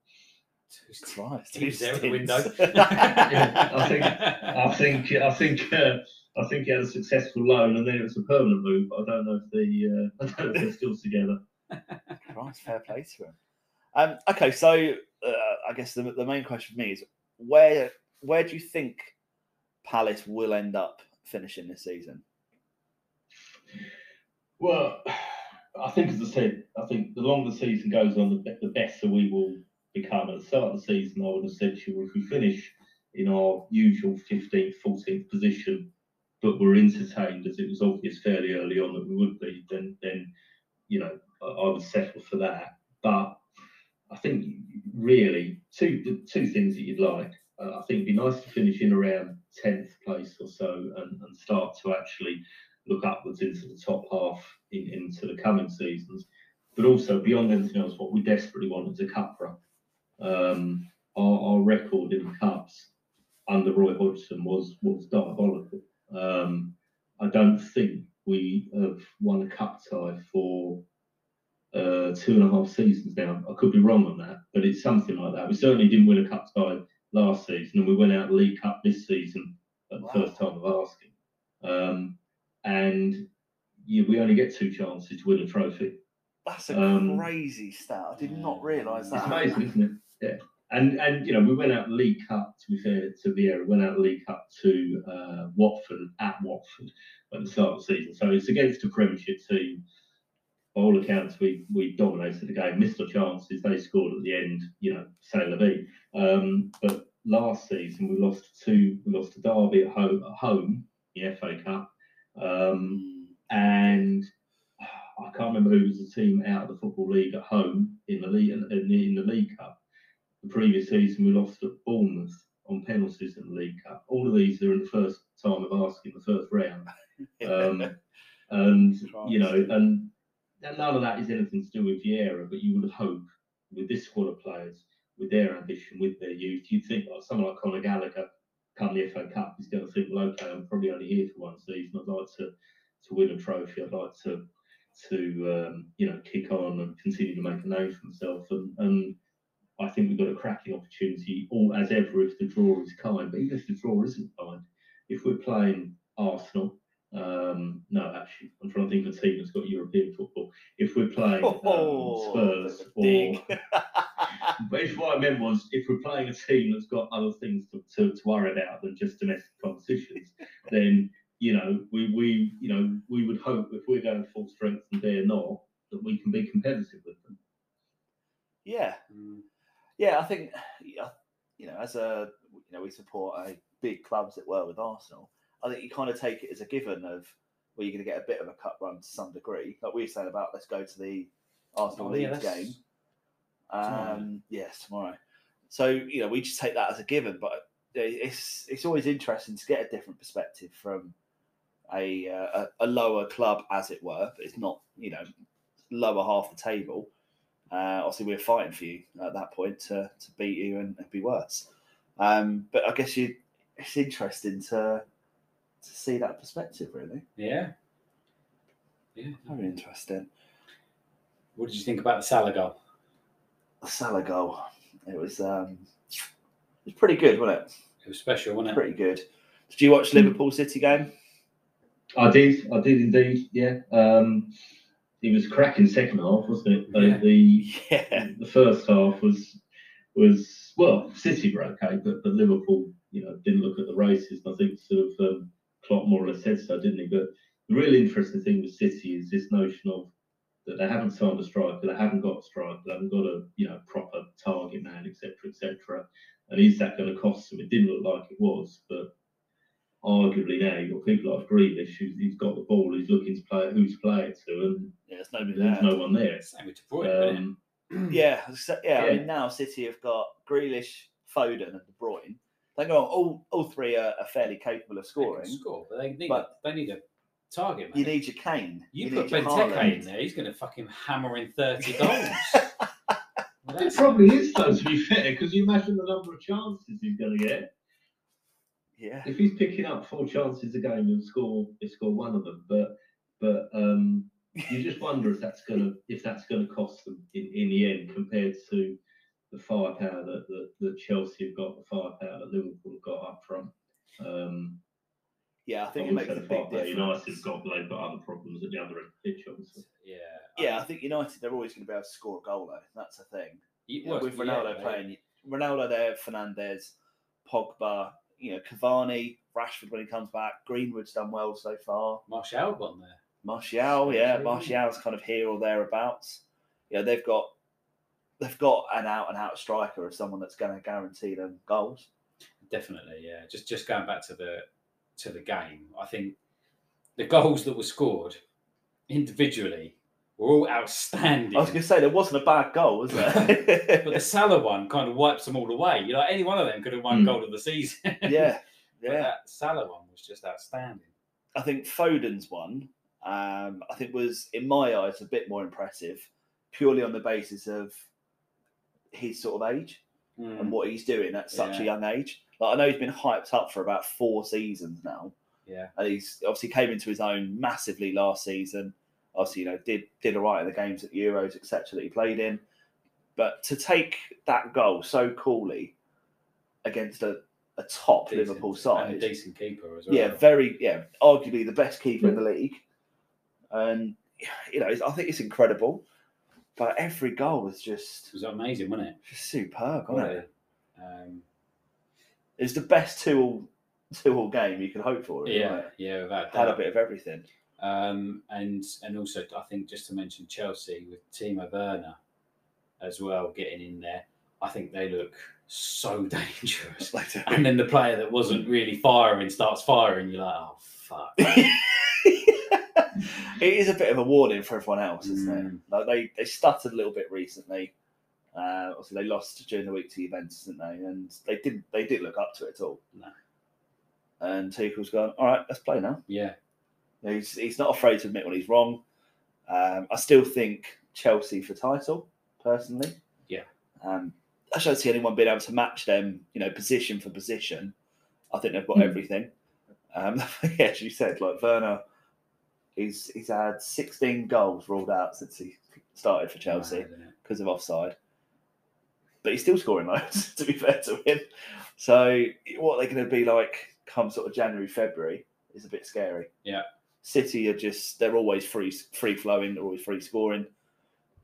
Christ,
He was there at the window.
Yeah, I think I think I think uh, I think he had a successful loan and then it was a permanent move. But I don't know if the uh, I don't know if they're still together.
Christ, fair play to him. Um, okay, so uh, I guess the, the main question for me is where where do you think Palace will end up finishing this season?
Well, I think as I said, I think the longer the season goes on, the, the better we will become. At the start of the season, I would have said to you, if we finish in our usual 15th, 14th position, but we're entertained as it was obvious fairly early on that we would be, then then you know I, I would settle for that. But I think really two two things that you'd like. Uh, I think it'd be nice to finish in around 10th place or so and, and start to actually look upwards into the top half in, into the coming seasons. But also beyond anything else, what we desperately want is a cup run. Um, our, our record in cups under Roy Hodgson was was diabolical. Um, I don't think we have won a cup tie for uh, two and a half seasons now. I could be wrong on that, but it's something like that. We certainly didn't win a cup tie last season, and we went out the League Cup this season at the
Wow.
first time of asking. Um, and yeah, we only get two chances to win a trophy.
That's a
Um,
crazy stat. I did not realise that.
It's amazing, isn't it? Yeah. And and you know, we went out League Cup to be fair to Vieira, we went out League Cup to uh, Watford at Watford at the start of the season. So it's against a Premiership team. By all accounts, we we dominated the game, missed our chances. They scored at the end, you know, say la vie. Um, but last season we lost to we lost to Derby at home at home, the FA Cup. Um, and I can't remember who was the team out of the football league at home in the league in the, in the League Cup. The previous season we lost at Bournemouth on penalties in the League Cup. All of these are in the first time of asking the first round. Um, and you know, and none of that is anything to do with Vieira, but you would hope with this squad of players, with their ambition, with their youth, you'd think like someone like Conor Gallagher come the FA Cup, is going to think, well, okay, I'm probably only here for one season. I'd like to to win a trophy. I'd like to to um, you know kick on and continue to make a name for himself. And, and I think we've got a cracking opportunity, all as ever, if the draw is kind. But even if the draw isn't kind, if we're playing Arsenal, um, no, actually, I'm trying to think of a team that's got European football. If we're playing um,
Oh,
Spurs or but if what I meant was if we're playing a team that's got other things to, to, to worry about than just domestic competitions, then you know we we you know we would hope if we're going full strength and they're not that we can be competitive with them.
Yeah, yeah. I think you know, as a you know, we support a big club as it were with Arsenal. I think you kind of take it as a given of well, you're going to get a bit of a cup run to some degree. Like we were saying about let's go to the Arsenal
Oh,
Leeds
that's
game.
tomorrow.
Um, yes, tomorrow. So you know, we just take that as a given. But it's it's always interesting to get a different perspective from a uh, a, a lower club, as it were. But it's not you know lower half the table. Uh, obviously, we're fighting for you at that point to, to beat you and, and be worse. Um, but I guess you, it's interesting to to see that perspective. Really,
Yeah. Yeah.
very interesting.
What did you think about the Salah goal?
The Salah goal, it was um, it was pretty good, wasn't it?
It was special, wasn't it?
Pretty good. Did you watch Liverpool City game?
I did, I did indeed, yeah. Um, it was cracking second half, wasn't it? Uh,
Yeah.
The
Yeah,
the first half was was well, City were okay, but but Liverpool, you know, didn't look at the races. I think sort of um, Klopp more or less said so, didn't he? But the really interesting thing with City is this notion of that they haven't signed a striker, they haven't got a striker, they haven't got a you know proper target man, etc., etc. And is that going to cost them? It didn't look like it was, but arguably now you've got people like Grealish who's he's got the ball, he's looking to play who's to play it to, and
yeah, there's nobody
there's
there.
no one there.
Same with De Bruyne,
Um,
Yeah, so- yeah. I mean, now City have got Grealish, Foden, and De Bruyne. They go all all three are, are fairly capable of
it? They
scoring.
score, but they need,
But-
a, they need a target, man.
You need your Kane.
You,
need
put
your
Benteke in there, he's going to fucking hammer in 30 goals. Well,
It probably is though, to be fair, because you imagine the number of chances he's going to get.
Yeah,
If he's picking up four chances a game, he'll score. He'll score one of them. But but um, you just wonder if that's going to if that's going to cost them in, in the end compared to the firepower that, that, that Chelsea have got, the firepower that Liverpool have got up front. Um,
yeah. I think it makes a big difference.
United have got, but they've got other problems at the other end of the pitch, obviously.
yeah.
Yeah, I think United they're always going to be able to score a goal though. That's the thing.
You-
You
well,
with Ronaldo
they-
playing, Ronaldo there, Fernandes, Pogba, you know, Cavani, Rashford when he comes back, Greenwood's done well so far.
Martial in there.
Martial, yeah. Martial's kind of here or thereabouts. Yeah, they've got they've got an out and out striker of someone that's going to guarantee them goals.
Definitely, yeah. Just just going back to the to the game, I think the goals that were scored individually were all outstanding.
I was going to say there wasn't a bad goal, was there?
but the Salah one kind of wipes them all away. You know, any one of them could have won
Mm.
goal of the season.
yeah, yeah.
that Salah one was just outstanding.
I think Foden's one, um, I think was in my eyes a bit more impressive, purely on the basis of his sort of age.
Mm.
and what he's doing at such a young age. Like I know he's been hyped up for about four seasons now,
Yeah.
and he's obviously came into his own massively last season. Obviously, you know, did did all right in the games at Euros, etc. that he played in. But to take that goal so coolly against a, a top
Decent.
Liverpool side,
a decent keeper as well.
yeah, very, yeah, arguably the best keeper in the league, and you know, I think it's incredible. But every goal was just
It was amazing, wasn't it?
just superb, wasn't it?
Quality. Um,
It's the best two all two all game you could hope for. Really,
yeah,
wasn't
yeah, without
had a bit of everything.
Um, and and also, I think just to mention Chelsea with Timo Werner as well getting in there. I think they look so dangerous.
Like
And then the player that wasn't really firing starts firing. You're like, oh fuck.
it is a bit of a warning for everyone else, isn't
Mm.
it? Like they they stuttered a little bit recently. Uh, obviously, they lost during the week to Juventus, didn't they? And they didn't they didn't look up to it at all.
No.
And Tuchel's gone. All right, let's play now.
Yeah,
He's he's not afraid to admit when he's wrong. Um, I still think Chelsea for title, personally.
Yeah.
Um, I don't see anyone being able to match them, you know, position for position. I think they've got
Hmm.
everything. Um, yeah, as you said, like Werner, he's he's had 16 goals ruled out since he started for Chelsea because of offside. But he's still scoring loads, to be fair to him. So what they're going to be like come sort of January, February is a bit scary.
Yeah.
City are just they're always free free flowing, they're always free scoring.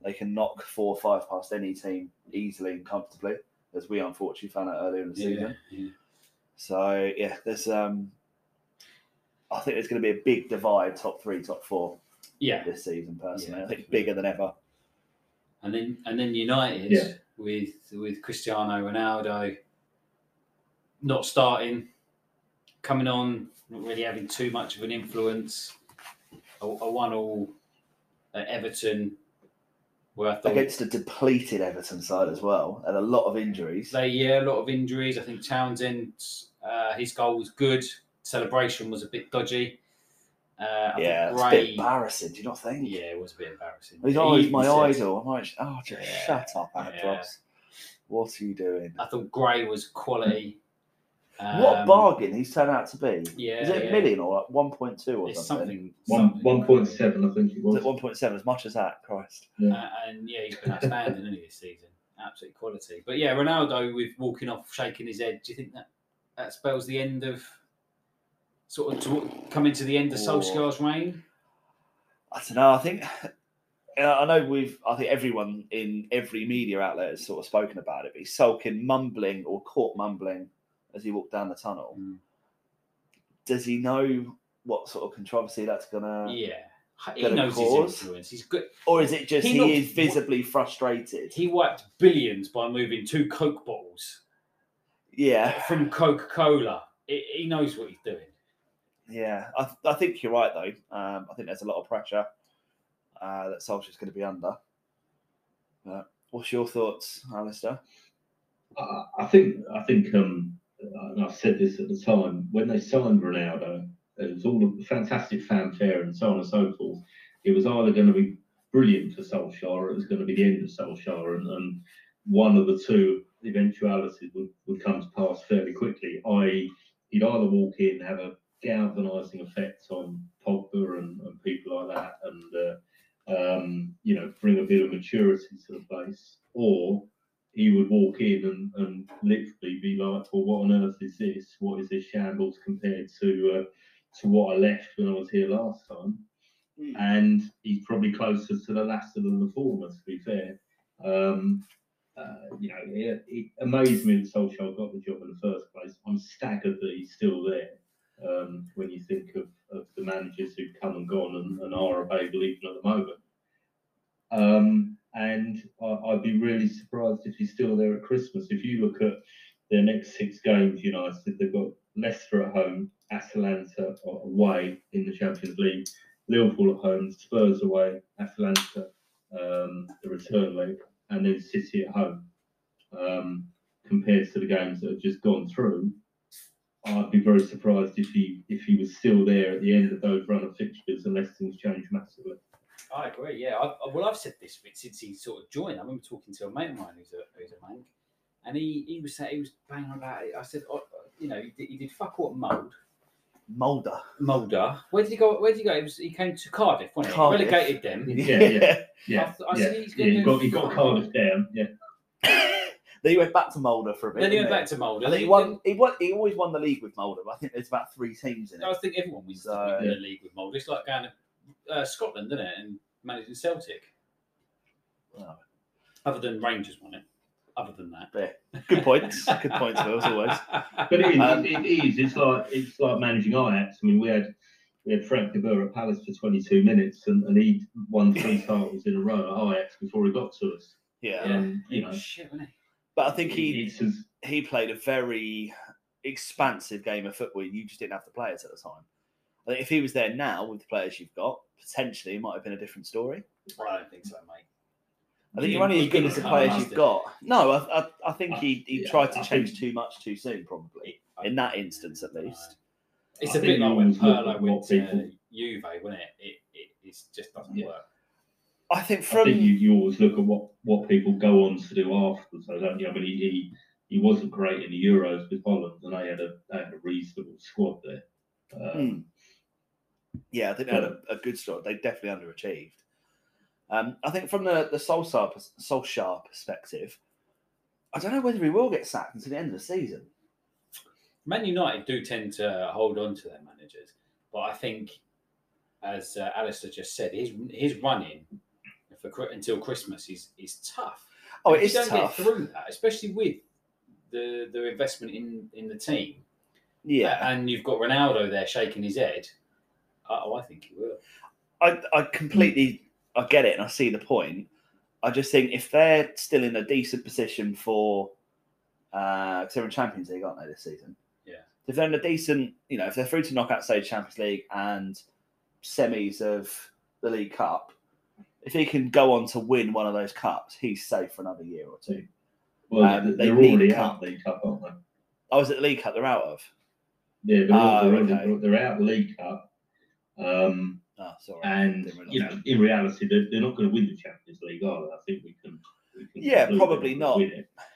They can knock four or five past any team easily and comfortably, as we unfortunately found out earlier in the
Yeah,
season.
yeah.
So yeah, there's um I think there's gonna be a big divide top three, top four
yeah.
this season personally.
Yeah,
I think bigger than ever.
And then and then United
Yeah.
with with Cristiano Ronaldo not starting, coming on, not really having too much of an influence. A, a one all at Everton, where I thought
Against a depleted Everton side as well, and a lot of injuries.
they yeah a lot of injuries. I think Townsend uh, his goal was good. Celebration was a bit dodgy. Uh,
yeah,
think
it's a
Gray,
bit embarrassing, do you not think?
yeah, it was a bit embarrassing.
He's always
even
my idol. I'm like, oh, just
Yeah,
shut up,
yeah.
What are you doing?
I thought Gray was quality.
What
Um,
bargain he's turned out to be?
Yeah,
Is it a
yeah.
million or like 1.2 or
It's
something?
something.
One one point seven, I think it
Was
was.
1.7? As much as that? Christ.
Uh, and yeah, he's been outstanding isn't this season. Absolute quality. But yeah, Ronaldo with walking off, shaking his head. Do you think that that spells the end of sort of to, coming to the end of. Solskjaer's reign?
I don't know. I think I know we've. I think everyone in every media outlet has sort of spoken about it. But he's sulking, mumbling, or caught mumbling as he walked down the tunnel.
Mm.
Does he know what sort of controversy that's gonna?
Yeah, he
Gonna
knows
cause?
his influence. He's good.
Or is it just
He
he,
knows
is
what-
visibly frustrated?
He wiped billions by moving two Coke bottles
yeah,
from Coca Cola. He knows what he's doing.
yeah. I, I think you're right though. Um, I think there's a lot of pressure uh, that Solskjaer's going to be under. But what's your thoughts, Alistair?
I I think I think um, and I said this at the time when they signed Ronaldo, it was all a fantastic fanfare and so on and so forth. It was either going to be brilliant for Solskjaer or it was going to be the end of Solskjaer, and, and one of the two eventualities would, would come to pass fairly quickly. I.e., he'd either walk in, have a galvanising effect on Pogba and, and people like that, and uh, um, you know bring a bit of maturity to the place, or he would walk in and, and literally be like, "Well, what on earth is this? What is this shambles compared to uh, to what I left when I was here last time?" And he's probably closer to the latter than the former, to be fair. Um, uh, you know, it, it amazed me that Solskjaer got the job in the first place. I'm staggered that he's still there. Um, when you think of, of the managers who've come and gone and, and are available even at the moment. Um, and I, I'd be really surprised if he's still there at Christmas. If you look at their next six games, United, they've got Leicester at home, Atalanta away in the Champions League, Liverpool at home, Spurs away, Atalanta, um, the return leg, and then City at home. Um, compared to the games that have just gone through, I'd be very surprised if he if he was still there at the end of those run of fixtures, unless things change massively.
I agree. Yeah. I, I- uh, well, I've said this since he sort of joined. I remember talking to a mate of mine who's a who's a man, and he he was saying he was banging about it. I said, oh, uh, you know, he did, he did fuck all at Mould.
Molde.
Molde. Where did he go? Where did he go? He, was, he came to Cardiff, wasn't he?
Cardiff.
Relegated them.
Yeah, yeah,
I,
yeah.
th- I
yeah.
said he's
yeah,
going
he
to
got he got Cardiff down. Yeah,
then he went back to Molde for a bit.
Then he went back to Molde.
I think he won. He won. He always won the league with Molde. But I think there's about three teams in it.
I think everyone wins
So-
the, the league with Molde. It's like going to uh, Scotland, isn't it? And managing Celtic.
Oh.
Other than Rangers won it. Other than that.
Yeah. Good points. Good points, Will, as always.
but it is,
Um,
it, it is. It's like it's like managing Ajax. I mean, we had we had Frank de Boer at Palace for 22 minutes, and, and he won three titles in a row at Ajax before he got to us.
Yeah.
Yeah.
Um, you know,
shit.
But I think he he played a very expansive game of football. You just didn't have the players at the time. I think if he was there now with the players you've got, potentially it might have been a different story.
Well, I don't think so, mate.
I think
He
you're only as good as the players you've
after.
got. No, I, I, I think he, he
Yeah,
tried to
I
change
think-
too much too soon, probably in that instance at least.
It's
I
a bit
you
like when
always look
Pirlo
at
went
what
to
people-
Juve, wasn't it? It, it, it just doesn't
Yeah.
work.
I think
I
from
think you, you always look at what, what people go on to do afterwards, so don't you? I mean, he, he he wasn't great in the Euros with Holland, and they had a they had a reasonable squad there. Um,
Hmm. Yeah, I think they had a, a good start. They definitely underachieved. Um, I think from the the Solskjaer, Solskjaer perspective, I don't know whether he will get sacked until the end of the season.
Man United do tend to hold on to their managers, but I think, as uh, Alistair just said, his his running for until Christmas is is tough.
Oh, it is
you don't
tough.
get through that, especially with the the investment in in the team,
Yeah,
and you've got Ronaldo there shaking his head. Oh, I think he will.
I, I completely I get it and I see the point. I just think if they're still in a decent position for uh, they're in Champions League, aren't they, this season?
Yeah.
If they're in a decent, you know, if they're through to knockout stage Champions League and semis of the League Cup, if he can go on to win one of those cups, he's safe for another year or two.
well,
Um, they
they're
need
already
cup.
out the League Cup, aren't they?
I was at the League Cup they're out of.
Yeah, they're,
Oh,
they're,
okay.
they're, they're out of the League Cup. Um,
Oh, sorry.
and you know, in reality, they're, they're not going to win the Champions League, are they? I think we can. We can
Yeah, probably not.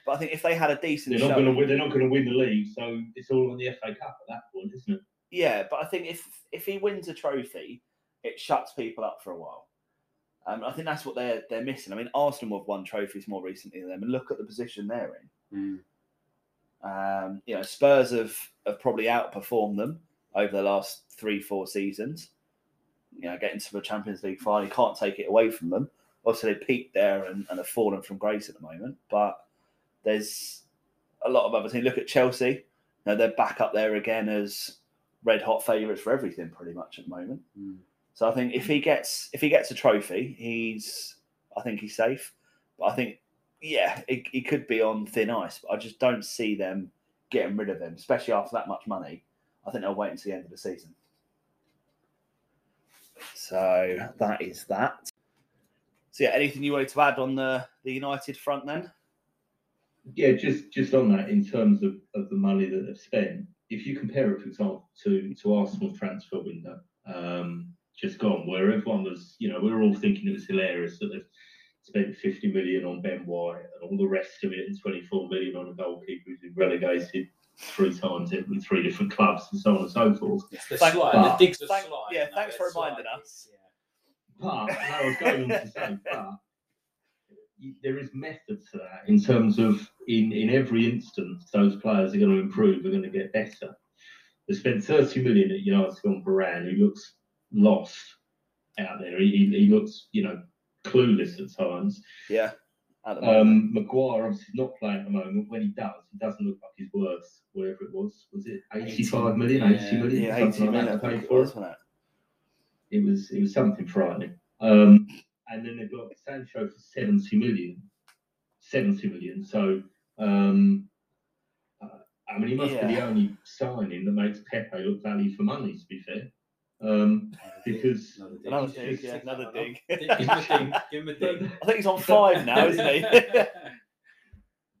But I think if they had a decent
They're not going to win. They're not going to win the league, so it's all on the FA Cup at that point, isn't it?
Yeah, but I think if if he wins a trophy, it shuts people up for a while. Um, I think that's what they're they're missing. I mean, Arsenal have won trophies more recently than them, and look at the position they're in. Um, you know, Spurs have have probably outperformed them over the last three four seasons. You know, getting to the Champions League final, you can't take it away from them. Obviously, they peaked there and, and have fallen from grace at the moment, but there's a lot of other things. Look at Chelsea. You know, they're back up there again as red hot favourites for everything pretty much at the moment.
Mm.
So I think if he gets if he gets a trophy, he's I think he's safe. But I think yeah, he, he could be on thin ice. But I just don't see them getting rid of him, especially after that much money. I think they'll wait until the end of the season. So that is that. So yeah, anything you wanted to add on the the United front then?
Yeah, just just on that, in terms of, of the money that they've spent, if you compare it, for example, to to Arsenal's transfer window, um, just gone, where everyone was, you know, we were all thinking it was hilarious that they've spent 50 million on Ben White and all the rest of it, and 24 million on a goalkeeper who's been relegated three times in with three different clubs and so on and so forth.
It's the
Thank-
slide.
but-
the digs of
thank-
slide.
yeah,
no,
thanks for reminding
slide,
us.
yeah.
But no, I was going on to say, but there is method to that in terms of in in every instance, those players are going to improve, are going to get better. They spent 30 million at United on Varane, who looks lost out there. He, he, he looks, you know, clueless at times.
Yeah. At the moment.
Um, Maguire obviously not playing at the moment. When he does, he doesn't look like he's worth whatever it was. Was it 85 million, 80
Yeah.
million?
yeah,
something
80
like
million,
that
I think it was,
it
wasn't it?
it was it was something frightening. Um, and then they've got Sancho for seventy million. Seventy million. So um, uh, I mean, he must be the only signing that makes Pepe look value for money. To be fair, um, because
Another dig.
Another dig, yeah, another dig.
Give him a ding. Give him a ding.
I think he's on five now, isn't he?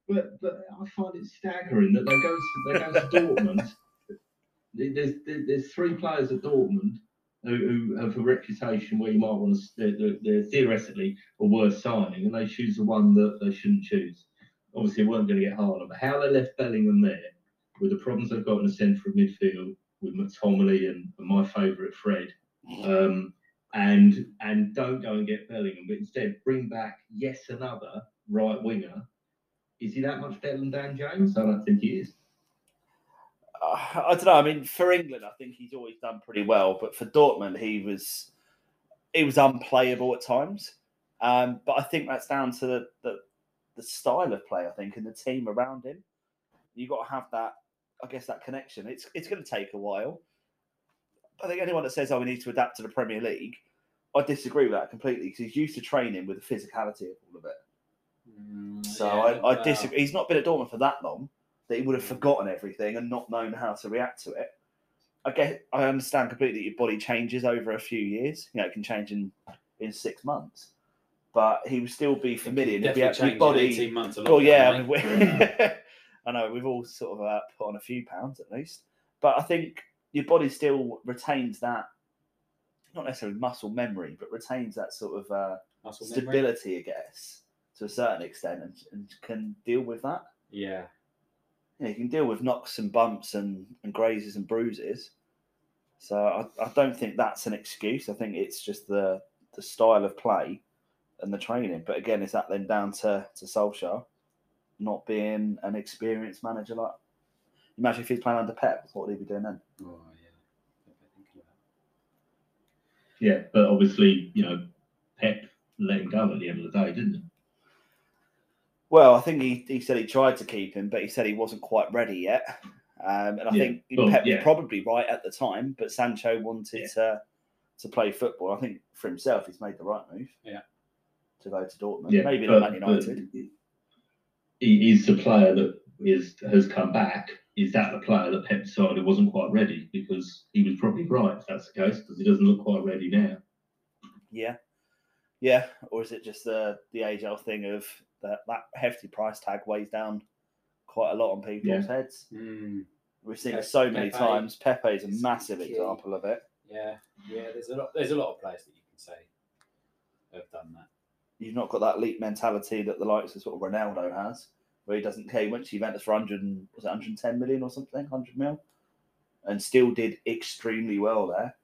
but but I find it staggering that they go to, they go to Dortmund. There's there's three players at Dortmund who, who have a reputation where you might want to they're, they're, they're theoretically a worse signing, and they choose the one that they shouldn't choose. obviously it weren't going to get harder, but how they left Bellingham there with the problems they've got in the centre of midfield with McTominay and, and my favourite Fred, um, and and don't go and get Bellingham, but instead bring back yes another right winger. Is he that much better than Dan James? I don't think he is.
Uh, I don't know. I mean, for England, I think he's always done pretty well, but for Dortmund, he was he was unplayable at times. Um, but I think that's down to the, the the style of play. I think and the team around him. You've got to have that. I guess that connection. It's it's going to take a while. I think anyone that says, "Oh, we need to adapt to the Premier League," I disagree with that completely because he's used to training with the physicality of all of it.
Mm,
So
yeah,
I, I disagree. He's not been at Dortmund for that long that he would have forgotten everything and not known how to react to it. I get, I understand completely that your body changes over a few years. You know, it can change in in six months, but he would still be familiar. he'd be able-
in 18 months
Well, yeah, I, mean, we, I know we've all sort of uh, put on a few pounds at least, but I think your body still retains that, not necessarily muscle memory, but retains that sort of uh,
Muscle memory?
stability, I guess, to a certain extent, and, and can deal with that.
Yeah.
You, you can deal with knocks and bumps and, and grazes and bruises. So I, I don't think that's an excuse. I think it's just the the style of play and the training. But again, is that then down to to Solskjaer not being an experienced manager? Like, imagine if he's playing under Pep, what would he be doing then?
Oh,
Yeah, Yeah, but obviously, you know, Pep let him go at the end of the day, didn't he?
Well, I think he, he said he tried to keep him, but he said he wasn't quite ready yet. Um, and I
Yeah,
think
well,
Pep
yeah.
was probably right at the time, but Sancho wanted to to play football. I think for himself, he's made the right move.
Yeah.
To go to Dortmund,
Yeah,
maybe
but-
not Man United.
but He is the player that is has come back. Is that the player that Pep decided wasn't quite ready? Because he was probably right if that's the case, because he doesn't look quite ready now.
Yeah, yeah. Or is it just the the age old thing of that that hefty price tag weighs down quite a lot on people's
Yeah.
heads?
Mm,
We've seen
Pe-
it so many
Pepe
times. Pepe is a
is
massive
key.
example of it.
yeah, yeah. There's a lot. There's a lot of players that you can say have done that.
You've not got that leap mentality that the likes of sort of Ronaldo has, where he doesn't care. He went to Juventus for 100, and- was it 110 million or something, 100 mil, and still did extremely well there.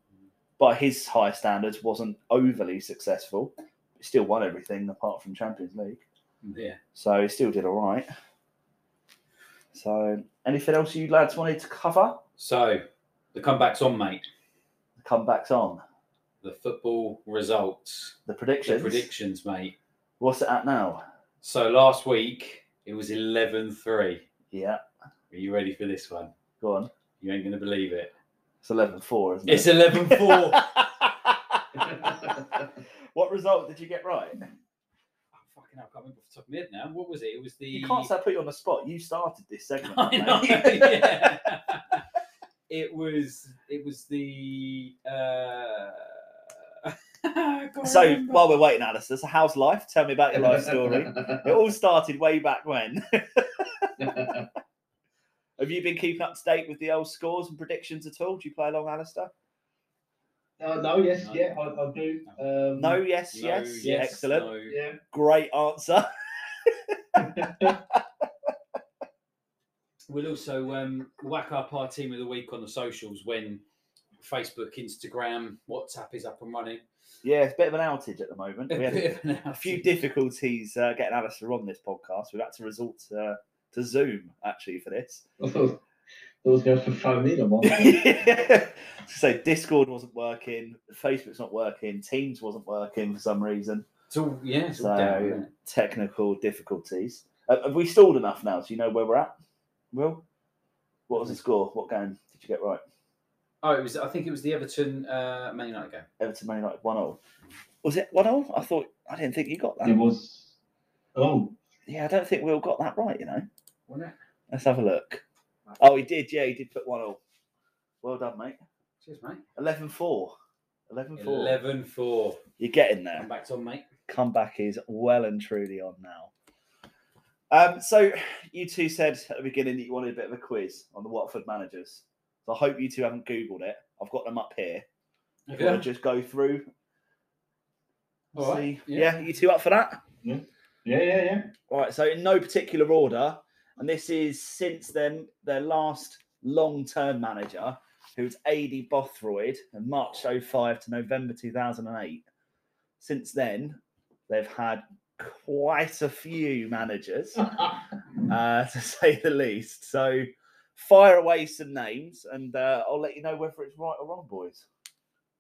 By his high standards, wasn't overly successful. He still won everything apart from Champions League.
Yeah.
So he still did all right. So, anything else you lads wanted to cover?
So the comeback's on, mate.
The comebacks on.
The football results.
The
The
predictions.
predictions, mate.
What's it at now?
So last week it was 11-3.
Yeah,
Are you ready for this one?
go on.
You ain't going to believe it.
It's 11 4, isn't
It's
it?
11-4.
what result did you get right?
Oh, fucking hell, I can't remember off the top of my head now. What was it? It was the.
You can't say I put you on the spot. You started this segment.
I know, yeah. it was. It was the. Uh... I can't
so
remember.
while we're waiting, Alistair, so how's life? Tell me about your life story. it all started way back when. Have you been keeping up to date with the old scores and predictions at all? Do you play along, Alistair?
Uh, no, yes,
No.
yeah, I, I do. Um,
No, yes,
No,
yes.
yes,
Excellent.
no.
Yeah.
Great answer.
We'll also um, whack up our team of the week on the socials when Facebook, Instagram, WhatsApp is up and running.
Yeah, it's a bit of an outage at the moment.
A
We had
bit of an
a few difficulties uh, getting Alistair on this podcast. We've had to resort to, to Zoom actually for this.
I thought I was going to phone in on
so Discord wasn't working, Facebook's not working, Teams wasn't working for some reason.
So yeah, it's all down, isn't
So
it?
technical difficulties. Uh, have we stalled enough now? Do you know where we're at? Will, what was the score? What game did you get right?
Oh, it was. I think it was the Everton uh, Man United game.
Everton Man United one 0 Was it one 0 I thought I didn't think you got that.
It was. Oh,
Yeah, I don't think Will got that right. You know.
Wasn't it?
Let's have a look. Oh, he did. Yeah, he did put one 0 Well done, mate.
Cheers, mate.
11 4. 11 4.
11 4.
You're getting there.
Come back on, mate.
comeback is well and truly on now. Um, so you two said at the beginning that you wanted a bit of a quiz on the Watford managers. So I hope you two haven't googled it. I've got them up here. If you want to just go through.
All right,
see- Yeah.
yeah.
you two up for that?
Yeah. Yeah, yeah, yeah.
Right, so in no particular order, and this is since then their last long-term manager, who's Aidy Boothroyd, in March 05 to November 2008. Since then, they've had quite a few managers, uh, to say the least. So fire away some names, and uh, I'll let you know whether it's right or wrong, boys.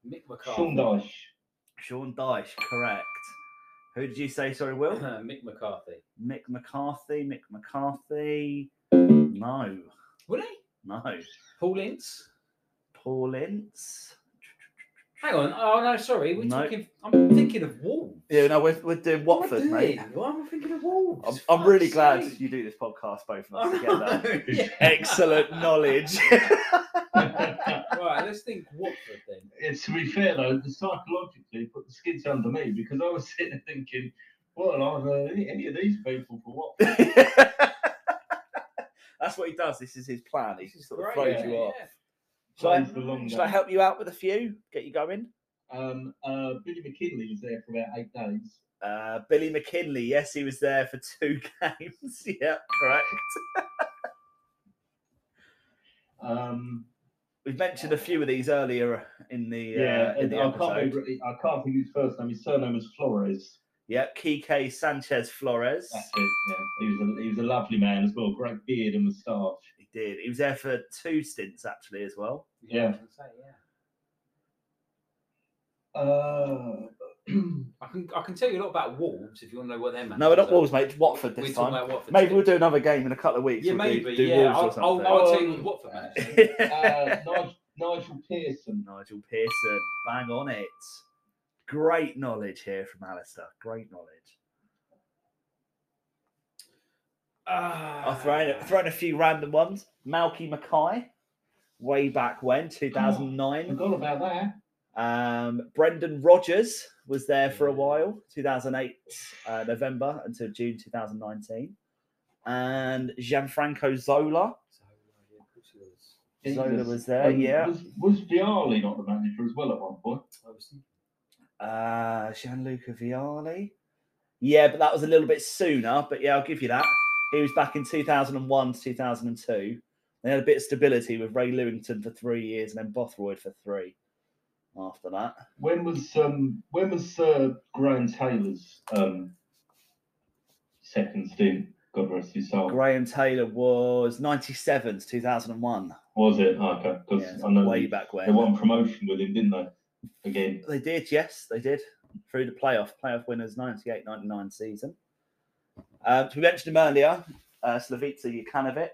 Mick McCarthy.
Sean Dyche.
Sean Dyche, correct. Who did you say? Sorry, Will.
Mick McCarthy.
Mick McCarthy. Mick McCarthy. No,
Would he?
no.
Paul Ince?
Paul Ince.
Hang on. Oh no, sorry. We're
No.
talking. I'm thinking of Wolves.
Yeah, no, we're, we're doing
What am I
Watford, mate.
doing? Why am I thinking of Wolves?
I'm, I'm really
Fuck's
glad
sake.
you do this podcast, both of us together.
know, yeah.
Excellent knowledge.
right, let's think Watford then.
It's to be fair though, the psychologically put the skids under me because I was sitting there thinking, well, are any, any of these people for what?
That's what he does. This is his plan. He
This is
sort of
great,
throws you off.
yeah.
Shall I,
Plays the long
shall I help you out with a few? Get you going?
Um, uh, Billy McKinlay was there for about eight days.
Uh, Billy McKinlay. Yes, he was there for two games. yeah, correct.
Um,
We've mentioned a few of these earlier in the uh,
yeah,
in
and
the
I can't remember. I can't think of his first name. His surname was Flores.
Yeah, Quique Sanchez Flores.
That's it. Yeah, he was a he was a lovely man as well. Great beard and moustache.
He did. He was there for two stints actually as well.
Yeah.
I was gonna say, yeah.
Uh,
I can I can tell you a lot about Wolves if you want to know what they're.
No, we're not Wolves, mate. It's Watford
We're
this time.
about Watford.
Maybe
too.
we'll do another game in a couple of weeks.
Yeah,
We'll do-
maybe.
do
yeah,
Wolves
I'll, I'll. I'll tell you what Watford manager.
uh, Nigel, Nigel Pearson.
Nigel Pearson, bang on it. Great knowledge here from Alistair. Great knowledge. I'll throw in, throw in a few random ones. Malky Mackay, way back when, 2009.
Forgot about that.
Um, Brendan Rodgers was there for a while, 2008 uh, November until June 2019. And Gianfranco Zola. Zola was there,
Um,
yeah.
Was, was Vialli not the manager as well at one point?
Uh, Gianluca Vialli. Yeah, but that was a little bit sooner. But yeah, I'll give you that. He was back in 2001 to 2002. They had a bit of stability with Ray Lewington for three years and then Boothroyd for three after that.
When was um when was uh, Graham Taylor's um second stint? God rest his soul.
Graham Taylor was 97 to 2001.
Was it? Okay, because
Yeah,
I know
way
they-
back when.
they won promotion with him, didn't they? Again.
They did, yes, they did. Through the playoff, playoff winners 98 99 season. Um, so we mentioned him earlier uh, Slavisa Jokanovic.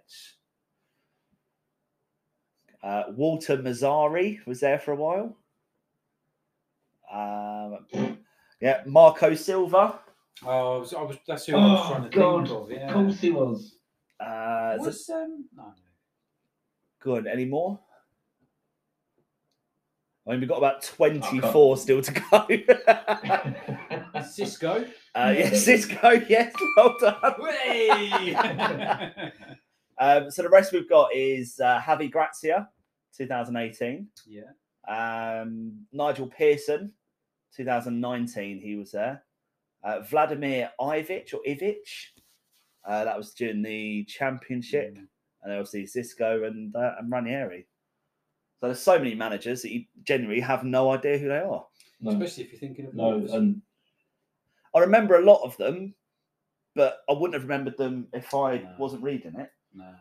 Uh, Walter Mazzarri was there for a while. Um, yeah, Marco Silva.
Oh, I was, I was, that's who I was
Oh
trying to
God!
think of. Yeah.
Of course he was.
Uh, so-
Was um no.
good. Any more? I mean, we've got about 24 still to go.
Xisco.
Uh, yes, Xisco, yes, well done.
Way!
um, so the rest we've got is uh, Javi Gracia, 2018.
yeah.
Um, Nigel Pearson, 2019, he was there. Uh, Vladimir Ivic or Ivic, uh, that was during the championship.
Mm.
And obviously Xisco and, uh, and Ranieri. So there's so many managers that you generally have no idea who they are.
No,
Especially if you're thinking of
no,
Wolves.
and
I remember a lot of them, but I wouldn't have remembered them if I
No.
wasn't reading it.
no.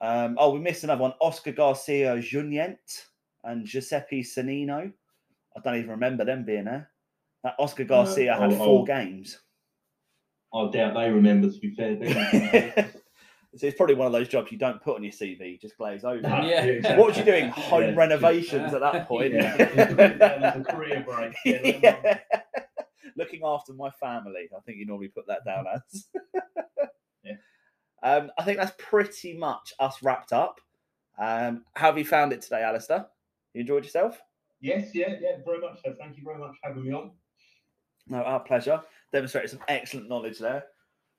Um, oh, we missed another one. Oscar Garcia Junyent and Giuseppe Sannino. I don't even remember them being there. That Oscar Garcia had
oh,
four
oh.
games.
I doubt they remember. To be fair,
so it's probably one of those jobs you don't put on your CV, just glaze over.
Nah,
Yeah.
exactly.
What was you doing? Home
Yeah, just-
renovations at that point.
Yeah, just put it down as a career break. Yeah,
Yeah. Looking after my family. I think you normally put that down as.
Yeah.
Um, I think that's pretty much us wrapped up. Um, how have you found it today, Alistair? You enjoyed yourself?
Yes, yeah, yeah, very much so. Thank you very much for having me on.
No, our pleasure. Demonstrated some excellent knowledge there.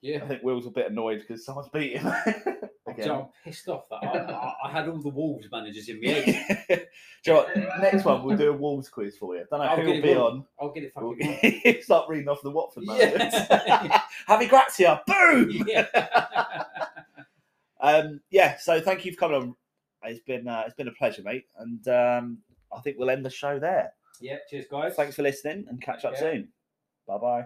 Yeah.
I think Will's a bit annoyed because someone's beat him. Again.
I'm pissed off that I, I, had all the Wolves managers in my head.
Do you know what? Next one, we'll do a Wolves quiz for you. Don't know
I'll who'll
be
wrong.
on.
I'll get it
We'll
fucking wrong.
start reading off the Watford
Yeah.
managers. Javi Gracia, boom!
Yeah.
Um, yeah, so thank you for coming on. It's been uh, it's been a pleasure, mate, and um, I think we'll end the show there.
yeah, cheers, guys.
Thanks for listening, and catch up
Yeah.
soon. Bye bye.